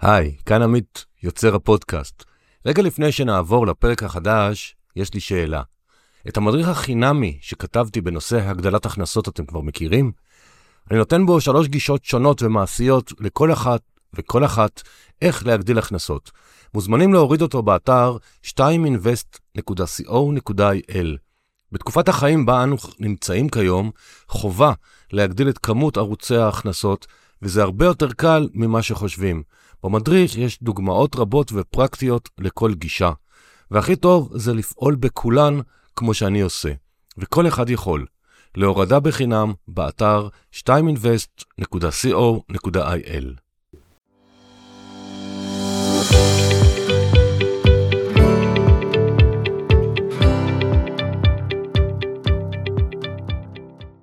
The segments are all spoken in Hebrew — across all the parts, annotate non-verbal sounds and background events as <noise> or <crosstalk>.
היי, כאן עמית, יוצר הפודקאסט. רגע לפני שנעבור לפרק החדש, יש לי שאלה. את המדריך החינמי שכתבתי בנושא הגדלת הכנסות אתם כבר מכירים? אני נותן בו שלוש גישות שונות ומעשיות לכל אחת וכל אחת איך להגדיל הכנסות. מוזמנים להוריד אותו באתר 2invest.co.il. בתקופת החיים בה אנו נמצאים כיום, חובה להגדיל את כמות ערוצי ההכנסות, וזה הרבה יותר קל ממה שחושבים. במדריך יש דוגמאות רבות ופרקטיות לכל גישה, והכי טוב זה לפעול בכולן כמו שאני עושה, וכל אחד יכול. להורדה בחינם באתר 2invest.co.il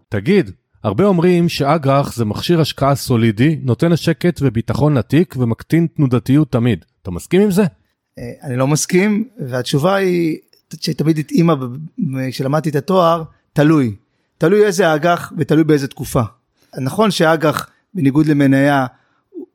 תגיד, הרבה אומרים שאג"ח זה מכשיר השקעה סולידי, נותן שקט וביטחון לתיק ומקטין תנודתיות תמיד. אתה מסכים עם זה? אה, אני לא מסכים, והתשובה היא, שתמיד התאימה כשלמדתי את התואר, תלוי. תלוי איזה אג"ח ותלוי באיזה תקופה. נכון שאג"ח, בניגוד למניה,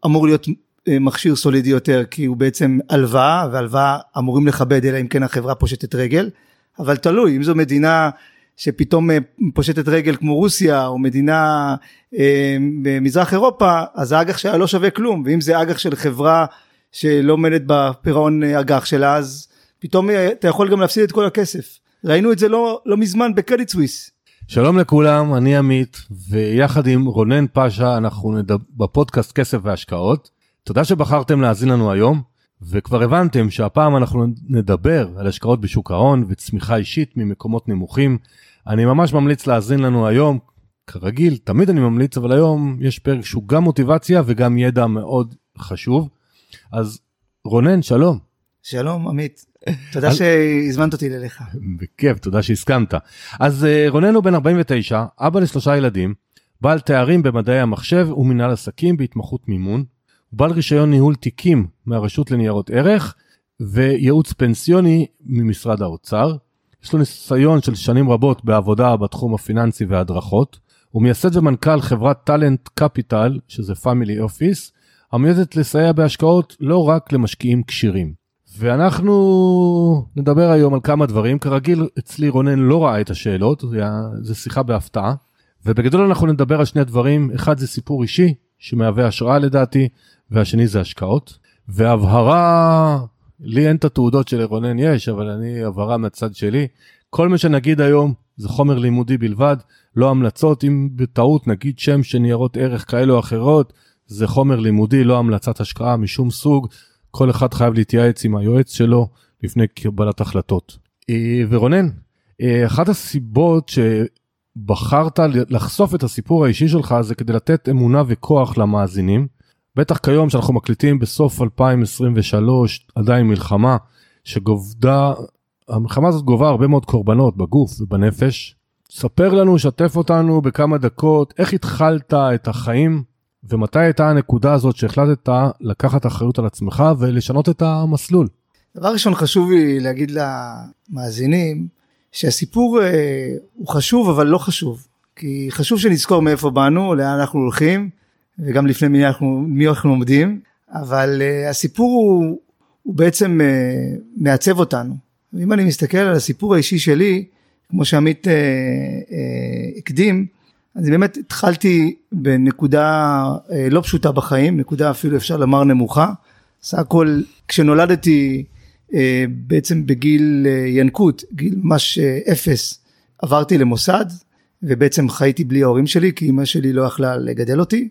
אמור להיות אה, מכשיר סולידי יותר, כי הוא בעצם הלוואה, והלוואה אמורים לכבד, אלא אם כן החברה פושטת רגל, אבל תלוי, אם זו מדינה שפתאום אה, פושטת רגל כמו רוסיה או מדינה אה, במזרח אירופה אז האג"ח שלה לא שווה כלום ואם זה אג"ח של חברה שלא עומדת בפירעון אה, אג"ח שלה אז פתאום אתה יכול גם להפסיד את כל הכסף. ראינו את זה לא, לא מזמן בקרדיט סוויס. שלום לכולם אני עמית ויחד עם רונן פאשה אנחנו נדבר בפודקאסט כסף והשקעות. תודה שבחרתם להאזין לנו היום וכבר הבנתם שהפעם אנחנו נדבר על השקעות בשוק ההון וצמיחה אישית ממקומות נמוכים אני ממש ממליץ להאזין לנו היום, כרגיל, תמיד אני ממליץ, אבל היום יש פרק שהוא גם מוטיבציה וגם ידע מאוד חשוב. אז רונן, שלום. שלום, עמית. תודה שהזמנת אותי ללך. בכיף, תודה שהסכמת. אז אה, רונן הוא בן 49, אבא לשלושה ילדים, בעל תארים במדעי המחשב ומנהל עסקים בהתמחות מימון, בעל רישיון ניהול תיקים מהרשות לניירות ערך וייעוץ פנסיוני ממשרד האוצר. יש לו ניסיון של שנים רבות בעבודה בתחום הפיננסי וההדרכות. הוא מייסד ומנכ"ל חברת Talent Capital, שזה family office, המיועדת לסייע בהשקעות לא רק למשקיעים כשירים. ואנחנו נדבר היום על כמה דברים. כרגיל, אצלי רונן לא ראה את השאלות, זו שיחה בהפתעה. ובגדול אנחנו נדבר על שני דברים, אחד זה סיפור אישי, שמהווה השראה לדעתי, והשני זה השקעות. והבהרה לי אין את התעודות שלרונן יש, אבל אני הבהרה מהצד שלי. כל מה שנגיד היום זה חומר לימודי בלבד, לא המלצות. אם בטעות נגיד שם של ניירות ערך כאלו או אחרות, זה חומר לימודי, לא המלצת השקעה משום סוג. כל אחד חייב להתייעץ עם היועץ שלו לפני קבלת החלטות. אה, ורונן, אה, אחת הסיבות שבחרת לחשוף את הסיפור האישי שלך זה כדי לתת אמונה וכוח למאזינים. בטח כיום שאנחנו מקליטים בסוף 2023 עדיין מלחמה שגובדה המלחמה הזאת גובה הרבה מאוד קורבנות בגוף ובנפש. ספר לנו שתף אותנו בכמה דקות איך התחלת את החיים ומתי הייתה הנקודה הזאת שהחלטת לקחת אחריות על עצמך ולשנות את המסלול. דבר ראשון חשוב לי להגיד למאזינים שהסיפור אה, הוא חשוב אבל לא חשוב כי חשוב שנזכור מאיפה באנו לאן אנחנו הולכים וגם לפני מי אנחנו, מי אנחנו עומדים, אבל uh, הסיפור הוא, הוא בעצם uh, מעצב אותנו. אם אני מסתכל על הסיפור האישי שלי, כמו שעמית uh, uh, הקדים, אז באמת התחלתי בנקודה uh, לא פשוטה בחיים, נקודה אפילו אפשר לומר נמוכה. סך הכל כשנולדתי uh, בעצם בגיל uh, ינקות, גיל ממש uh, אפס, עברתי למוסד ובעצם חייתי בלי ההורים שלי כי אמא שלי לא יכלה לגדל אותי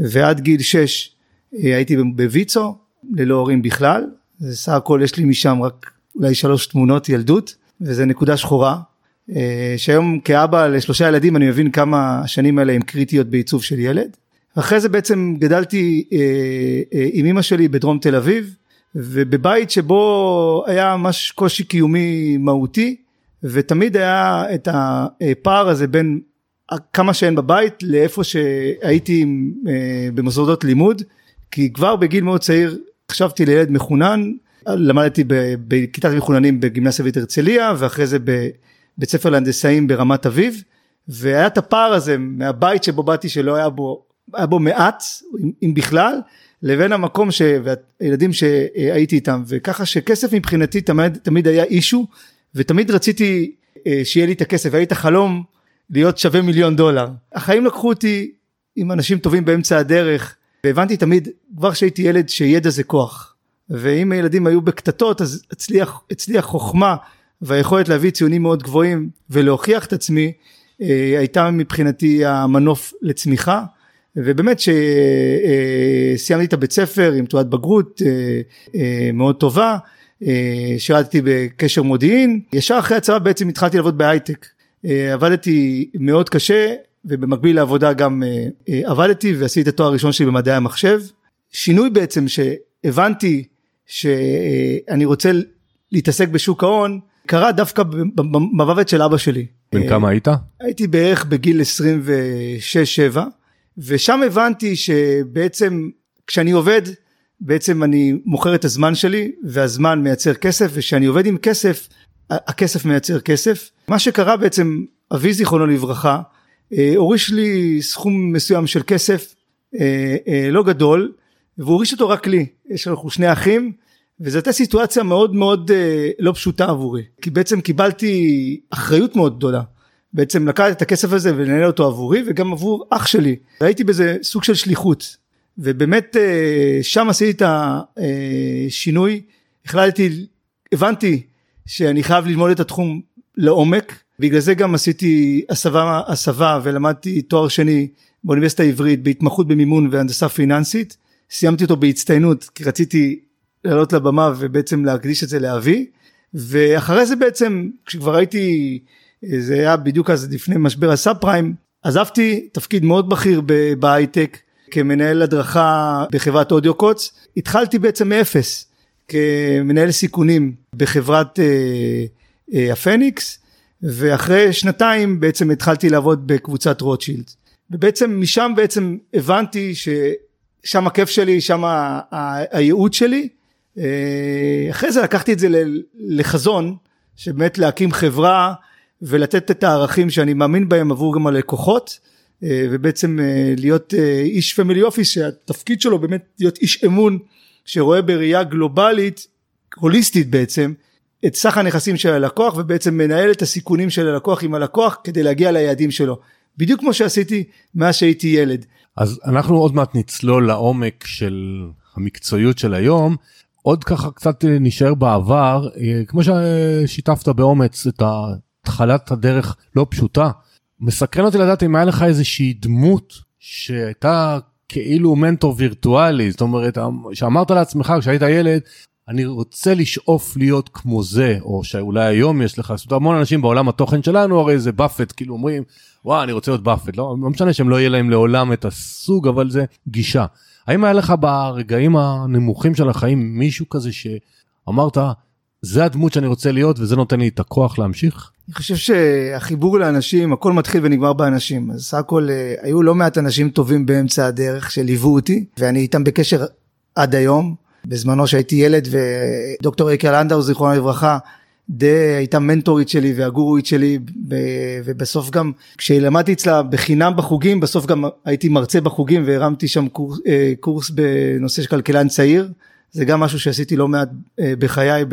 ועד גיל 6 אה, הייתי בוויצו ללא הורים בכלל סך הכל יש לי משם רק אולי שלוש תמונות ילדות וזה נקודה שחורה אה, שהיום כאבא לשלושה ילדים אני מבין כמה השנים האלה הן קריטיות בעיצוב של ילד. אחרי זה בעצם גדלתי אה, עם אמא שלי בדרום תל אביב ובבית שבו היה ממש קושי קיומי מהותי ותמיד היה את הפער הזה בין כמה שאין בבית לאיפה שהייתי אה, במוסדות לימוד כי כבר בגיל מאוד צעיר חשבתי לילד מחונן למדתי בכיתת מחוננים בגימנסיה בית הרצליה ואחרי זה בבית ספר להנדסאים ברמת אביב והיה את הפער הזה מהבית שבו באתי שלא היה בו היה בו מעט אם בכלל לבין המקום ש... והילדים שהייתי איתם. וככה שכסף מבחינתי תמיד, תמיד היה אישו ותמיד רציתי אה, שיהיה לי את הכסף. והיה לי את החלום להיות שווה מיליון דולר. החיים לקחו אותי עם אנשים טובים באמצע הדרך והבנתי תמיד כבר כשהייתי ילד שידע זה כוח. ואם הילדים היו בקטטות אז הצליח, הצליח חוכמה והיכולת להביא ציונים מאוד גבוהים ולהוכיח את עצמי אה, הייתה מבחינתי המנוף לצמיחה. ובאמת שסיימתי את הבית ספר עם תעודת בגרות אה, מאוד טובה שירתתי בקשר מודיעין. ישר אחרי הצבא בעצם התחלתי לעבוד בהייטק עבדתי מאוד קשה ובמקביל לעבודה גם עבדתי ועשיתי את התואר הראשון שלי במדעי המחשב שינוי בעצם שהבנתי שאני רוצה להתעסק בשוק ההון קרה דווקא במוות של אבא שלי. בן כמה היית? הייתי בערך בגיל 26-7 ושם הבנתי שבעצם כשאני עובד בעצם אני מוכר את הזמן שלי והזמן מייצר כסף וכשאני עובד עם כסף הכסף מייצר כסף. מה שקרה בעצם אבי זיכרונו לברכה אה, הוריש לי סכום מסוים של כסף אה, אה, לא גדול והוא הוריש אותו רק לי. יש לנו שני אחים וזו הייתה סיטואציה מאוד מאוד לא פשוטה עבורי. כי בעצם קיבלתי אחריות מאוד גדולה. בעצם לקחת את הכסף הזה ולנהל אותו עבורי וגם עבור אח שלי. ראיתי בזה סוג של שליחות. ובאמת שם עשיתי את השינוי החלטתי הבנתי שאני חייב ללמוד את התחום לעומק בגלל זה גם עשיתי הסבה, הסבה ולמדתי תואר שני באוניברסיטה העברית בהתמחות במימון והנדסה פיננסית. סיימתי אותו בהצטיינות כי רציתי לעלות לבמה ובעצם להקדיש את זה לאבי. ואחרי זה בעצם כשכבר הייתי זה היה בדיוק אז לפני משבר הסאב פריים עזבתי תפקיד מאוד בכיר בהייטק כמנהל הדרכה בחברת אודיו קוץ התחלתי בעצם מאפס כמנהל סיכונים בחברת אה, אה, הפניקס ואחרי שנתיים בעצם התחלתי לעבוד בקבוצת רוטשילד. ובעצם משם בעצם הבנתי ששם הכיף שלי שם הייעוד שלי. אה, אחרי זה לקחתי את זה לחזון שבאמת להקים חברה ולתת את הערכים שאני מאמין בהם עבור גם הלקוחות ובעצם להיות איש פמילי אופיס שהתפקיד שלו באמת להיות איש אמון שרואה בראייה גלובלית הוליסטית בעצם את סך הנכסים של הלקוח ובעצם מנהל את הסיכונים של הלקוח עם הלקוח כדי להגיע ליעדים שלו בדיוק כמו שעשיתי מאז שהייתי ילד. אז אנחנו עוד מעט נצלול לעומק של המקצועיות של היום עוד ככה קצת נשאר בעבר כמו ששיתפת באומץ את התחלת הדרך לא פשוטה מסקרן אותי לדעת אם היה לך איזושהי דמות שהייתה כאילו מנטור וירטואלי, זאת אומרת, שאמרת לעצמך כשהיית ילד, אני רוצה לשאוף להיות כמו זה, או שאולי היום יש לך, זאת אומרת, המון אנשים בעולם התוכן שלנו, הרי זה באפט, כאילו אומרים, וואו, אני רוצה להיות באפט, לא, לא משנה שהם לא יהיה להם לעולם את הסוג, אבל זה גישה. האם היה לך ברגעים הנמוכים של החיים מישהו כזה שאמרת, זה הדמות שאני רוצה להיות וזה נותן לי את הכוח להמשיך? אני חושב שהחיבור לאנשים הכל מתחיל ונגמר באנשים. אז סך הכל אה, היו לא מעט אנשים טובים באמצע הדרך שליוו אותי ואני איתם בקשר עד היום. בזמנו שהייתי ילד ודוקטור איקה לנדאו זיכרונה לברכה די הייתה מנטורית שלי והגורואית שלי ובסוף גם כשלמדתי אצלה בחינם בחוגים בסוף גם הייתי מרצה בחוגים והרמתי שם קורס, אה, קורס בנושא של כלכלן צעיר. זה גם משהו שעשיתי לא מעט אה, בחיי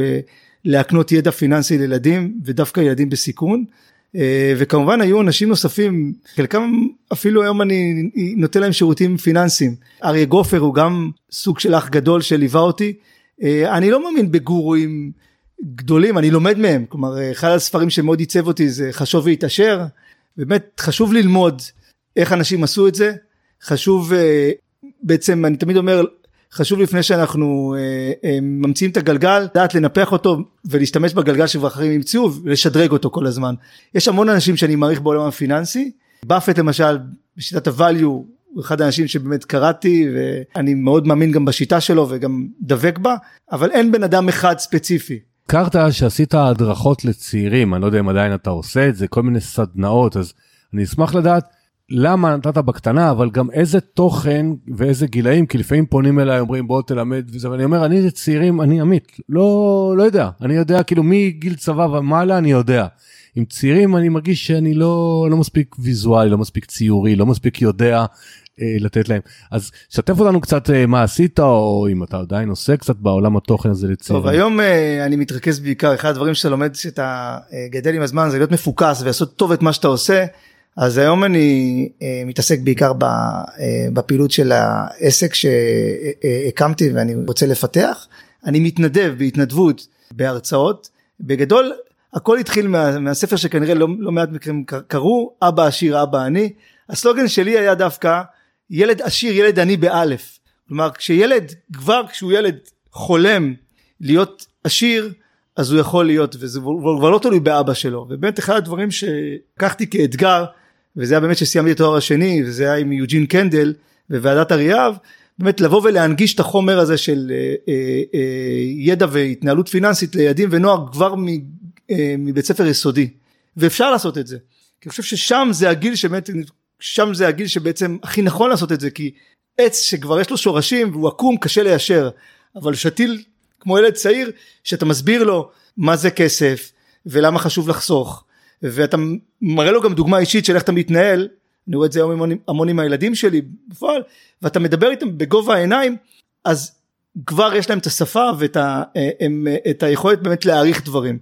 להקנות ידע פיננסי לילדים ודווקא ילדים בסיכון. אה, וכמובן היו אנשים נוספים חלקם אפילו היום אני נותן להם שירותים פיננסיים. אריה גופר הוא גם סוג של אח גדול שליווה אותי. אה, אני לא מאמין בגורואים גדולים אני לומד מהם. כלומר אחד הספרים שמאוד עיצב אותי זה חשוב והתעשר באמת חשוב ללמוד איך אנשים עשו את זה. חשוב בעצם אני תמיד אומר חשוב לפני שאנחנו אה, אה, ממציאים את הגלגל, לדעת לנפח אותו ולהשתמש בגלגל שכבר אחרים ימצאו ולשדרג אותו כל הזמן. יש המון אנשים שאני מעריך בעולם הפיננסי, באפט למשל בשיטת הvalue הוא אחד האנשים שבאמת קראתי ואני מאוד מאמין גם בשיטה שלו וגם דבק בה, אבל אין בן אדם אחד ספציפי. הכרת שעשית הדרכות לצעירים, אני לא יודע אם עדיין אתה עושה את זה, כל מיני סדנאות, אז אני אשמח לדעת למה נתת בקטנה אבל גם איזה תוכן ואיזה גילאים כי לפעמים פונים אליי אומרים בוא תלמד וזה ואני אומר אני צעירים אני עמית לא לא יודע אני יודע כאילו מגיל צבא ומעלה אני יודע. עם צעירים אני מרגיש שאני לא לא מספיק ויזואלי לא מספיק ציורי לא מספיק יודע אה, לתת להם. אז שתף אותנו קצת אה, מה עשית, או אם אתה עדיין עושה קצת בעולם התוכן הזה לצעירים. טוב, היום אה, אני מתרכז בעיקר, אחד הדברים שאתה לומד, שאתה אה, גדל עם הזמן, זה להיות מפוקס ולעשות טוב את מה שאתה עושה. אז היום אני אה, מתעסק בעיקר ב, אה, בפעילות של העסק שהקמתי ואני רוצה לפתח. אני מתנדב בהתנדבות בהרצאות. בגדול, הכל התחיל מה, מהספר שכנראה לא, לא מעט מקרים קראו, אבא עשיר אבא עני. הסלוגן שלי היה דווקא ילד עשיר ילד עני באלף. כלומר כשילד כבר כשהוא ילד חולם להיות עשיר אז הוא יכול להיות וזה כבר לא תלוי באבא שלו ובאמת אחד הדברים שלקחתי כאתגר וזה היה באמת שסיימתי את התואר השני וזה היה עם יוג'ין קנדל בוועדת אריאב באמת לבוא ולהנגיש את החומר הזה של אה, אה, אה, ידע והתנהלות פיננסית לילדים ונוער כבר מבית ספר יסודי. ואפשר לעשות את זה. כי אני חושב ששם זה הגיל שבאמת שם זה הגיל שבעצם הכי נכון לעשות את זה כי עץ שכבר יש לו שורשים והוא עקום קשה ליישר. אבל שתיל כמו ילד צעיר שאתה מסביר לו מה זה כסף ולמה חשוב לחסוך ואתה מראה לו גם דוגמה אישית של איך אתה מתנהל אני רואה את זה היום המון, המון עם הילדים שלי בפועל ואתה מדבר איתם בגובה העיניים אז כבר יש להם את השפה ואת ה, הם, את היכולת באמת להעריך דברים.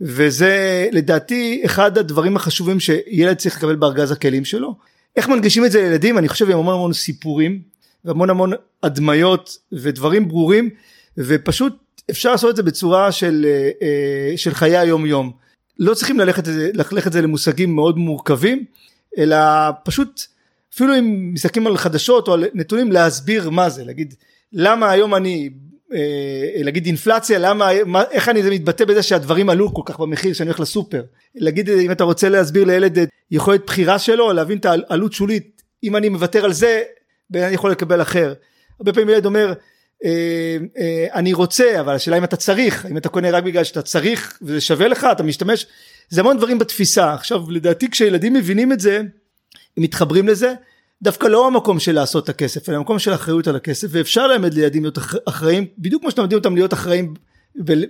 וזה לדעתי אחד הדברים החשובים שילד צריך לקבל בארגז הכלים שלו. איך מנגישים את זה לילדים? אני חושב עם המון המון סיפורים והמון המון הדמיות ודברים ברורים ופשוט אפשר לעשות את זה בצורה של, אה, של חיי היום יום לא צריכים ללכת, ללכת את זה למושגים מאוד מורכבים אלא פשוט אפילו אם מסתכלים על חדשות או על נתונים להסביר מה זה. להגיד למה היום אני אה, להגיד אינפלציה למה מה, איך אני זה מתבטא בזה שהדברים עלו כל כך במחיר שאני הולך לסופר? להגיד אם אתה רוצה להסביר לילד את יכולת בחירה שלו להבין את העלות שולית אם אני מוותר על זה אני יכול לקבל אחר. הרבה פעמים ילד אומר אה, אה, אני רוצה אבל השאלה אם אתה צריך אם אתה קונה רק בגלל שאתה צריך וזה שווה לך אתה משתמש זה המון דברים בתפיסה עכשיו לדעתי כשילדים מבינים את זה הם מתחברים לזה דווקא לא המקום של לעשות את הכסף אלא המקום של אחריות על הכסף ואפשר ללמד לילדים להיות אחראים בדיוק כמו שאתה מדהים אותם להיות אחראים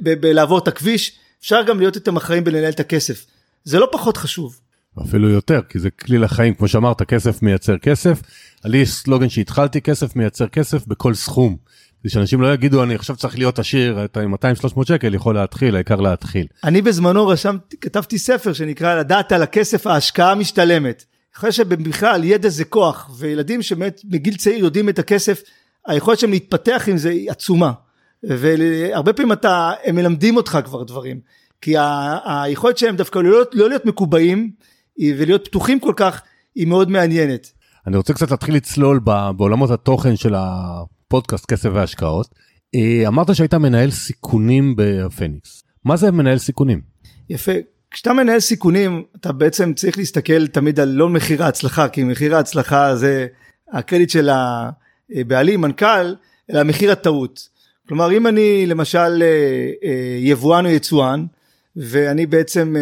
בלעבור את הכביש אפשר גם להיות איתם אחראים בלנהל את הכסף זה לא פחות חשוב. אפילו יותר כי זה כלי לחיים כמו שאמרת כסף מייצר כסף. לי סלוגן שהתחלתי כסף מייצר כסף בכל סכום. כדי שאנשים לא יגידו אני עכשיו צריך להיות עשיר אתה עם 200-300 שקל יכול להתחיל העיקר להתחיל. אני בזמנו רשמתי כתבתי ספר שנקרא לדעת על הכסף ההשקעה משתלמת. אחרי שבכלל ידע זה כוח וילדים שבאמת בגיל צעיר יודעים את הכסף היכולת שלהם להתפתח עם זה היא עצומה והרבה פעמים אתה הם מלמדים אותך כבר דברים כי היכולת שלהם דווקא לא, לא להיות מקובעים ולהיות פתוחים כל כך היא מאוד מעניינת. אני רוצה קצת להתחיל לצלול בעולמות התוכן של הפודקאסט כסף והשקעות. אה, אמרת שהיית מנהל סיכונים בפניקס. מה זה מנהל סיכונים? יפה. כשאתה מנהל סיכונים אתה בעצם צריך להסתכל תמיד על לא מחיר ההצלחה כי מחיר ההצלחה זה הקרדיט של הבעלים מנכ"ל אלא מחיר הטעות. כלומר אם אני למשל אה, אה, יבואן או יצואן ואני בעצם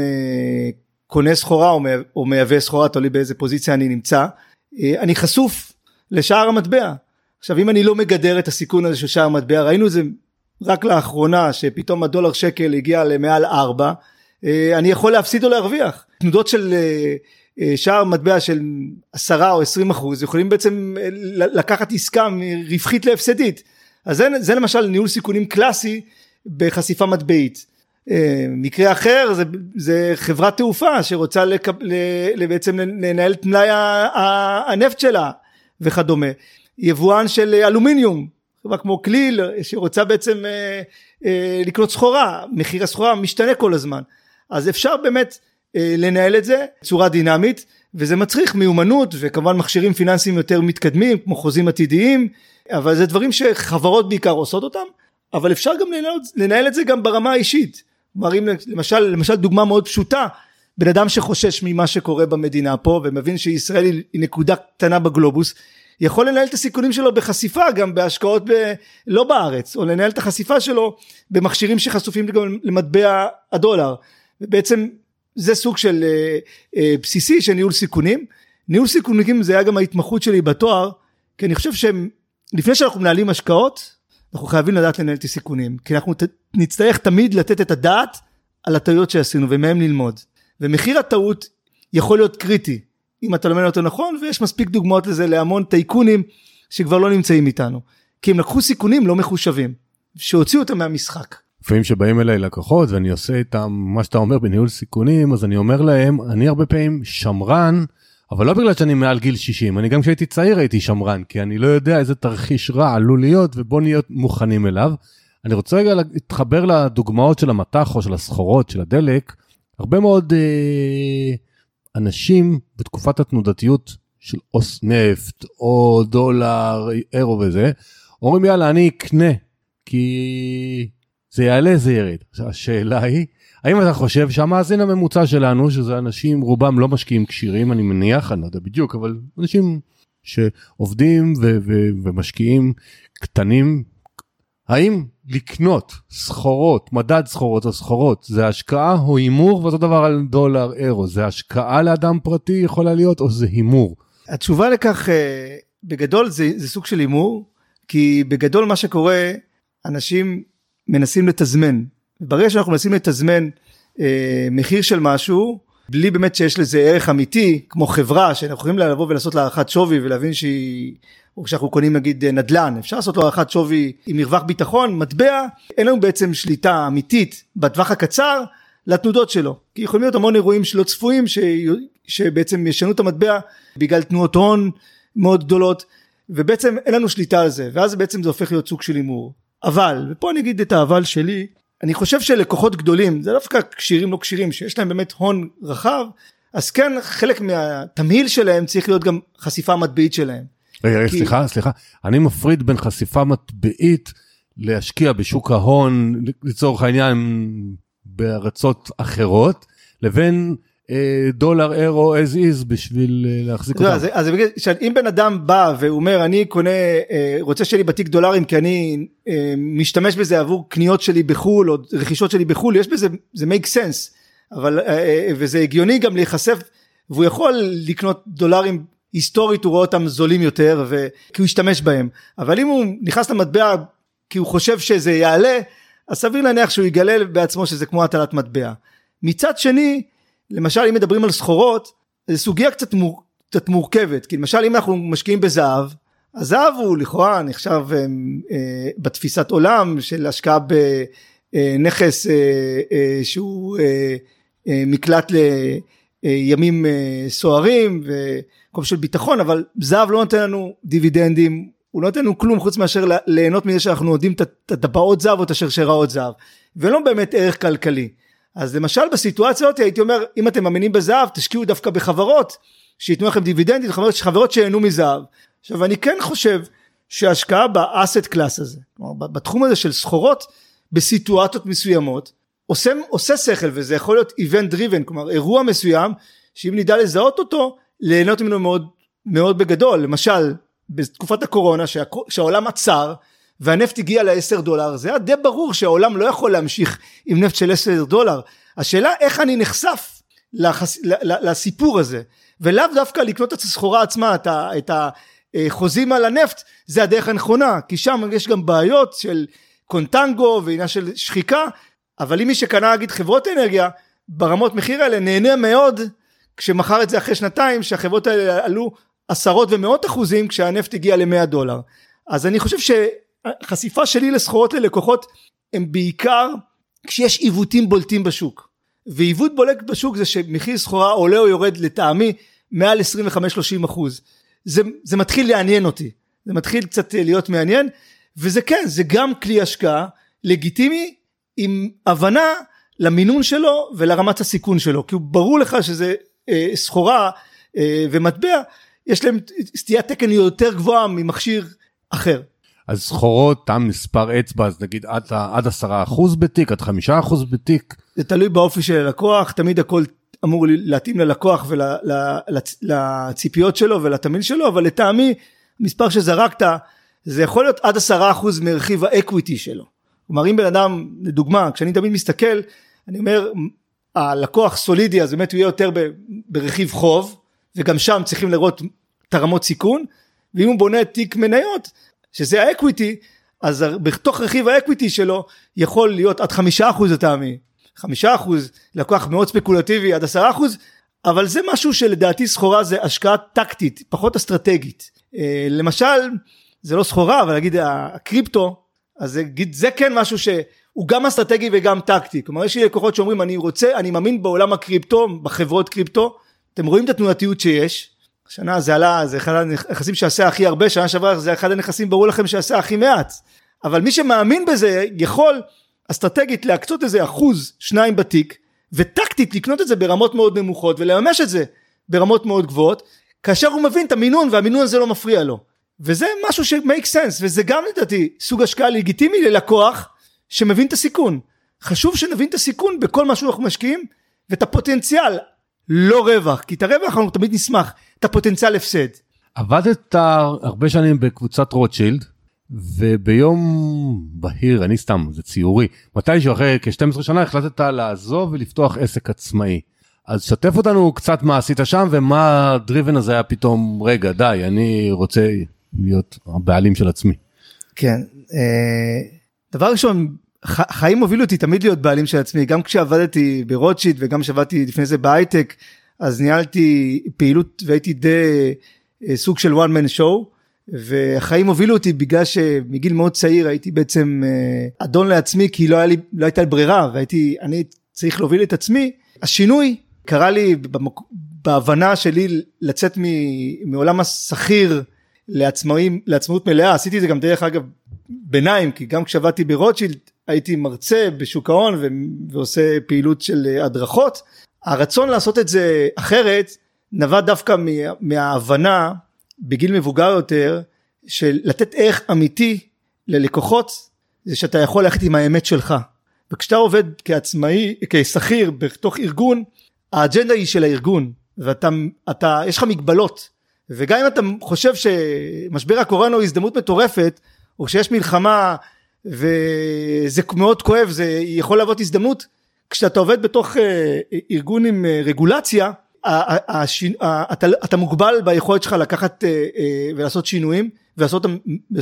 קונה סחורה או מייבא סחורה תלוי באיזה פוזיציה אני נמצא אני חשוף לשער המטבע עכשיו אם אני לא מגדר את הסיכון הזה של שער מטבע ראינו את זה רק לאחרונה שפתאום הדולר שקל הגיע למעל 4 אה, אני יכול להפסיד או להרוויח. תנודות של אה, אה, שער מטבע של 10 או 20 אחוז יכולים בעצם לקחת עסקה מרווחית להפסדית. אז זה, זה למשל ניהול סיכונים קלאסי בחשיפה מטבעית. מקרה אחר זה, זה חברת תעופה שרוצה לקב, בעצם לנהל את מלאי הנפט שלה וכדומה יבואן של אלומיניום, חברה כמו כליל שרוצה בעצם אה, אה, לקנות סחורה, מחיר הסחורה משתנה כל הזמן, אז אפשר באמת אה, לנהל את זה בצורה דינמית וזה מצריך מיומנות וכמובן מכשירים פיננסיים יותר מתקדמים כמו חוזים עתידיים, אבל זה דברים שחברות בעיקר עושות אותם, אבל אפשר גם לנהל, לנהל את זה גם ברמה האישית, כלומר אם למשל, למשל דוגמה מאוד פשוטה, בן אדם שחושש ממה שקורה במדינה פה ומבין שישראל היא נקודה קטנה בגלובוס יכול לנהל את הסיכונים שלו בחשיפה גם בהשקעות ב... לא בארץ או לנהל את החשיפה שלו במכשירים שחשופים גם למטבע הדולר. ובעצם זה סוג של אה, אה, בסיסי של ניהול סיכונים. ניהול סיכונים זה היה גם ההתמחות שלי בתואר כי אני חושב שלפני שאנחנו מנהלים השקעות אנחנו חייבים לדעת לנהל את הסיכונים. כי אנחנו ת... נצטרך תמיד לתת את הדעת על הטעויות שעשינו ומהם ללמוד. ומחיר הטעות יכול להיות קריטי אם אתה לומד אותו נכון ויש מספיק דוגמאות לזה להמון טייקונים שכבר לא נמצאים איתנו כי הם לקחו סיכונים לא מחושבים שהוציאו אותם מהמשחק. לפעמים שבאים אליי לקוחות ואני עושה איתם מה שאתה אומר בניהול סיכונים אז אני אומר להם אני הרבה פעמים שמרן אבל לא בגלל שאני מעל גיל 60 אני גם כשהייתי צעיר הייתי שמרן כי אני לא יודע איזה תרחיש רע עלול להיות ובוא נהיה מוכנים אליו. אני רוצה רגע להתחבר לדוגמאות של המטח או של הסחורות של הדלק הרבה מאוד אה, אנשים בתקופת התנודתיות של אוס נפט או דולר אירו וזה אומרים יאללה אני אקנה כי זה יעלה זה ירד. השאלה היא האם אתה חושב שהמאזין הממוצע שלנו שזה אנשים רובם לא משקיעים כשירים אני מניח אני לא יודע בדיוק אבל אנשים שעובדים ו- ו- ומשקיעים קטנים האם לקנות סחורות מדד סחורות או סחורות זה השקעה או הימור? ואותו דבר על דולר אירו. זה השקעה לאדם פרטי יכולה להיות או זה הימור. התשובה לכך אה, בגדול זה, זה סוג של הימור כי בגדול מה שקורה אנשים מנסים לתזמן. ברגע שאנחנו מנסים לתזמן אה, מחיר של משהו בלי באמת שיש לזה ערך אמיתי כמו חברה שאנחנו יכולים לבוא ולעשות לה הערכת שווי ולהבין שהיא או כשאנחנו קונים נגיד נדל"ן אפשר לעשות לו הערכת שווי עם מרווח ביטחון מטבע אין לנו בעצם שליטה אמיתית בטווח הקצר לתנודות שלו כי יכולים להיות המון אירועים שלא צפויים ש... שבעצם ישנו את המטבע בגלל תנועות הון מאוד גדולות ובעצם אין לנו שליטה על זה ואז בעצם זה הופך להיות סוג של הימור אבל ופה אני אגיד את האבל שלי אני חושב שלקוחות גדולים זה דווקא כשירים לא כשירים שיש להם באמת הון רחב אז כן חלק מהתמהיל שלהם צריך להיות גם חשיפה מטבעית שלהם. רגע, כי... סליחה סליחה אני מפריד בין חשיפה מטבעית להשקיע בשוק ההון לצורך העניין בארצות אחרות לבין אה, דולר אירו as is בשביל אה, להחזיק לא, אותם. אז, אז אם בן אדם בא ואומר אני קונה אה, רוצה שיהיה לי בתיק דולרים כי אני משתמש בזה עבור קניות שלי בחו"ל או רכישות שלי בחו"ל יש בזה זה make sense אבל וזה הגיוני גם להיחשף והוא יכול לקנות דולרים היסטורית הוא רואה אותם זולים יותר כי הוא ישתמש בהם אבל אם הוא נכנס למטבע כי הוא חושב שזה יעלה אז סביר להניח שהוא יגלה בעצמו שזה כמו הטלת מטבע. מצד שני למשל אם מדברים על סחורות זו סוגיה קצת, מור, קצת מורכבת כי למשל אם אנחנו משקיעים בזהב הזהב הוא לכאורה נחשב אה, אה, בתפיסת עולם של השקעה בנכס אה, אה, שהוא אה, אה, מקלט לימים אה, סוערים ומקום של ביטחון אבל זהב לא נותן לנו דיבידנדים הוא לא נותן לנו כלום חוץ מאשר ליהנות מזה שאנחנו יודעים את הטבעות זהב או את השרשראות זהב ולא באמת ערך כלכלי. אז למשל בסיטואציה הזאת הייתי אומר אם אתם מאמינים בזהב תשקיעו דווקא בחברות שייתנו לכם דיבידנדים חברות, חברות שיהנו מזהב. עכשיו אני כן חושב שהשקעה באסט קלאס הזה כלומר בתחום הזה של סחורות בסיטואציות מסוימות עושה, עושה שכל וזה יכול להיות event driven כלומר אירוע מסוים שאם נדע לזהות אותו ליהנות ממנו מאוד מאוד בגדול. למשל בתקופת הקורונה שה, שהעולם עצר והנפט הגיע ל-10 דולר זה היה די ברור שהעולם לא יכול להמשיך עם נפט של 10 דולר. השאלה איך אני נחשף לחס... לסיפור הזה? ולאו דווקא לקנות את הסחורה עצמה את. את החוזים על הנפט זה הדרך הנכונה. כי שם יש גם בעיות של קונטנגו ועניין של שחיקה אבל אם מי שקנה נגיד חברות אנרגיה ברמות מחיר האלה נהנה מאוד כשמכר את זה אחרי שנתיים שהחברות האלה עלו עשרות ומאות אחוזים כשהנפט הגיע ל-100 דולר. אז אני חושב ש... החשיפה שלי לסחורות ללקוחות הם בעיקר כשיש עיוותים בולטים בשוק. ועיוות בולט בשוק זה שמחיר סחורה עולה או יורד לטעמי מעל 25-30 אחוז. זה, זה מתחיל לעניין אותי. זה מתחיל קצת להיות מעניין וזה כן זה גם כלי השקעה לגיטימי עם הבנה למינון שלו ולרמת הסיכון שלו כי הוא ברור לך שזה אה, סחורה אה, ומטבע יש להם סטיית תקן יותר גבוהה ממכשיר אחר אז סחורות, תם מספר אצבע, אז נגיד עד, עד 10% בתיק, עד 5% בתיק. זה תלוי באופי של הלקוח, תמיד הכל אמור להתאים ללקוח ולציפיות שלו ולתמיל שלו, אבל לטעמי, מספר שזרקת, זה יכול להיות עד 10% מרכיב האקוויטי שלו. כלומר, אם בן אדם, לדוגמה, כשאני תמיד מסתכל, אני אומר, הלקוח סולידי, אז באמת הוא יהיה יותר ברכיב חוב, וגם שם צריכים לראות את הרמות סיכון, ואם הוא בונה תיק מניות, שזה ה equity אז בתוך רכיב ה equity שלו יכול להיות עד חמישה אחוז לטעמי חמישה אחוז לקוח מאוד ספקולטיבי עד עשרה אחוז אבל זה משהו שלדעתי סחורה זה השקעה טקטית, פחות אסטרטגית. אה, למשל, זה לא סחורה, אבל נגיד הקריפטו, אז זה, זה כן משהו שהוא גם אסטרטגי וגם טקטי. כלומר, יש לי לקוחות שאומרים, אני רוצה, אני מאמין בעולם הקריפטו, בחברות קריפטו, אתם רואים את התנועתיות שיש. השנה זה עלה, זה אחד הנכסים שעשה הכי הרבה, שנה שעברה זה אחד הנכסים, ברור לכם שעשה הכי מעט. אבל מי שמאמין בזה יכול אסטרטגית להקצות איזה אחוז, שניים בתיק, וטקטית לקנות את זה ברמות מאוד נמוכות ולממש את זה ברמות מאוד גבוהות, כאשר הוא מבין את המינון והמינון הזה לא מפריע לו. וזה משהו שמייק סנס, וזה גם לדעתי סוג השקעה לגיטימי ללקוח שמבין את הסיכון. חשוב שנבין את הסיכון בכל מה שאנחנו משקיעים, ואת הפוטנציאל, לא רווח, כי את הרווח אנחנו תמיד נשמח, את הפוטנציאל הפסד. עבדת הרבה שנים בקבוצת רוטשילד, וביום בהיר, אני סתם, זה ציורי, מתישהו אחרי כ-12 שנה החלטת לעזוב ולפתוח עסק עצמאי. אז שתף אותנו קצת מה עשית שם ומה הדריבן הזה היה פתאום, רגע, די, אני רוצה להיות הבעלים של עצמי. כן, אה, דבר ראשון, חיים הובילו אותי תמיד להיות בעלים של עצמי, גם כשעבדתי ברוטשיט וגם כשעבדתי לפני זה בהייטק, אז ניהלתי פעילות והייתי די אה, סוג של one man show. והחיים הובילו אותי בגלל שמגיל מאוד צעיר הייתי בעצם אה, אדון לעצמי כי לא, היה לי, לא הייתה לי ברירה והייתי אני צריך להוביל את עצמי השינוי קרה לי במק... בהבנה שלי לצאת מ... מעולם השכיר לעצמאים לעצמאות מלאה. עשיתי את זה גם דרך אגב ביניים כי גם כשעבדתי ברוטשילד הייתי מרצה בשוק ההון ו... ועושה פעילות של אה, הדרכות. הרצון לעשות את זה אחרת נבע דווקא מה... מההבנה בגיל מבוגר יותר של לתת ערך אמיתי ללקוחות זה שאתה יכול ללכת עם האמת שלך. וכשאתה עובד כעצמאי כשכיר בתוך ארגון האג'נדה היא של הארגון ואתה אתה יש לך מגבלות וגם אם אתה חושב שמשבר הקורונה הוא הזדמנות מטורפת או שיש מלחמה וזה מאוד כואב זה יכול להוות הזדמנות כשאתה עובד בתוך אה, ארגון עם אה, רגולציה השינ... אתה, אתה מוגבל ביכולת שלך לקחת אה, אה, ולעשות שינויים ולעשות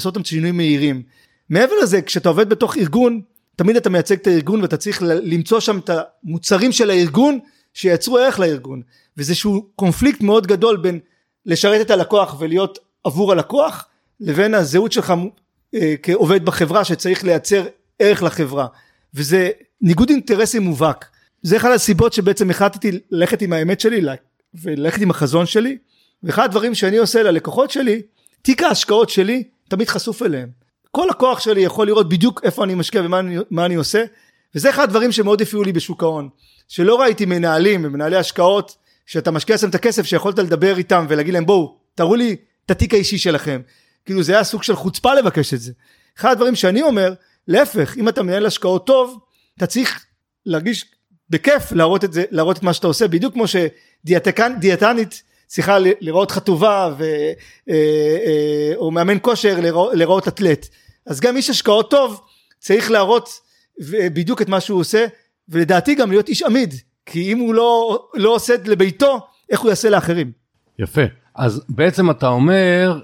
אותם שינויים מהירים. מעבר לזה כשאתה עובד בתוך ארגון תמיד אתה מייצג את הארגון ואתה צריך למצוא שם את המוצרים של הארגון שייצרו ערך לארגון וזה שהוא קונפליקט מאוד גדול בין לשרת את הלקוח ולהיות עבור הלקוח לבין הזהות שלך אה, כעובד בחברה שצריך לייצר ערך לחברה. וזה ניגוד אינטרסים מובהק. זה אחד הסיבות שבעצם החלטתי ללכת עם האמת שלי וללכת עם החזון שלי. ואחד הדברים שאני עושה ללקוחות שלי תיק ההשקעות שלי תמיד חשוף אליהם. כל לקוח שלי יכול לראות בדיוק איפה אני משקיע ומה אני, אני עושה. וזה אחד הדברים שמאוד הפריעו לי בשוק ההון. שלא ראיתי מנהלים ומנהלי השקעות שאתה משקיע שם את הכסף שיכולת לדבר איתם ולהגיד להם בואו תראו לי את התיק האישי שלכם. כאילו זה היה סוג של חוצפה לבקש את זה. אחד הדברים שאני אומר להפך אם אתה מנהל השקעות טוב אתה צריך להרגיש בכיף להראות את זה להראות את מה שאתה עושה בדיוק כמו שדיאטנית צריכה לראות לך טובה ו, אה, אה, או מאמן כושר לראות אתלט. אז גם איש השקעות טוב צריך להראות בדיוק את מה שהוא עושה ולדעתי גם להיות איש עמיד כי אם הוא לא, לא עושה את לביתו איך הוא יעשה לאחרים. יפה אז בעצם אתה אומר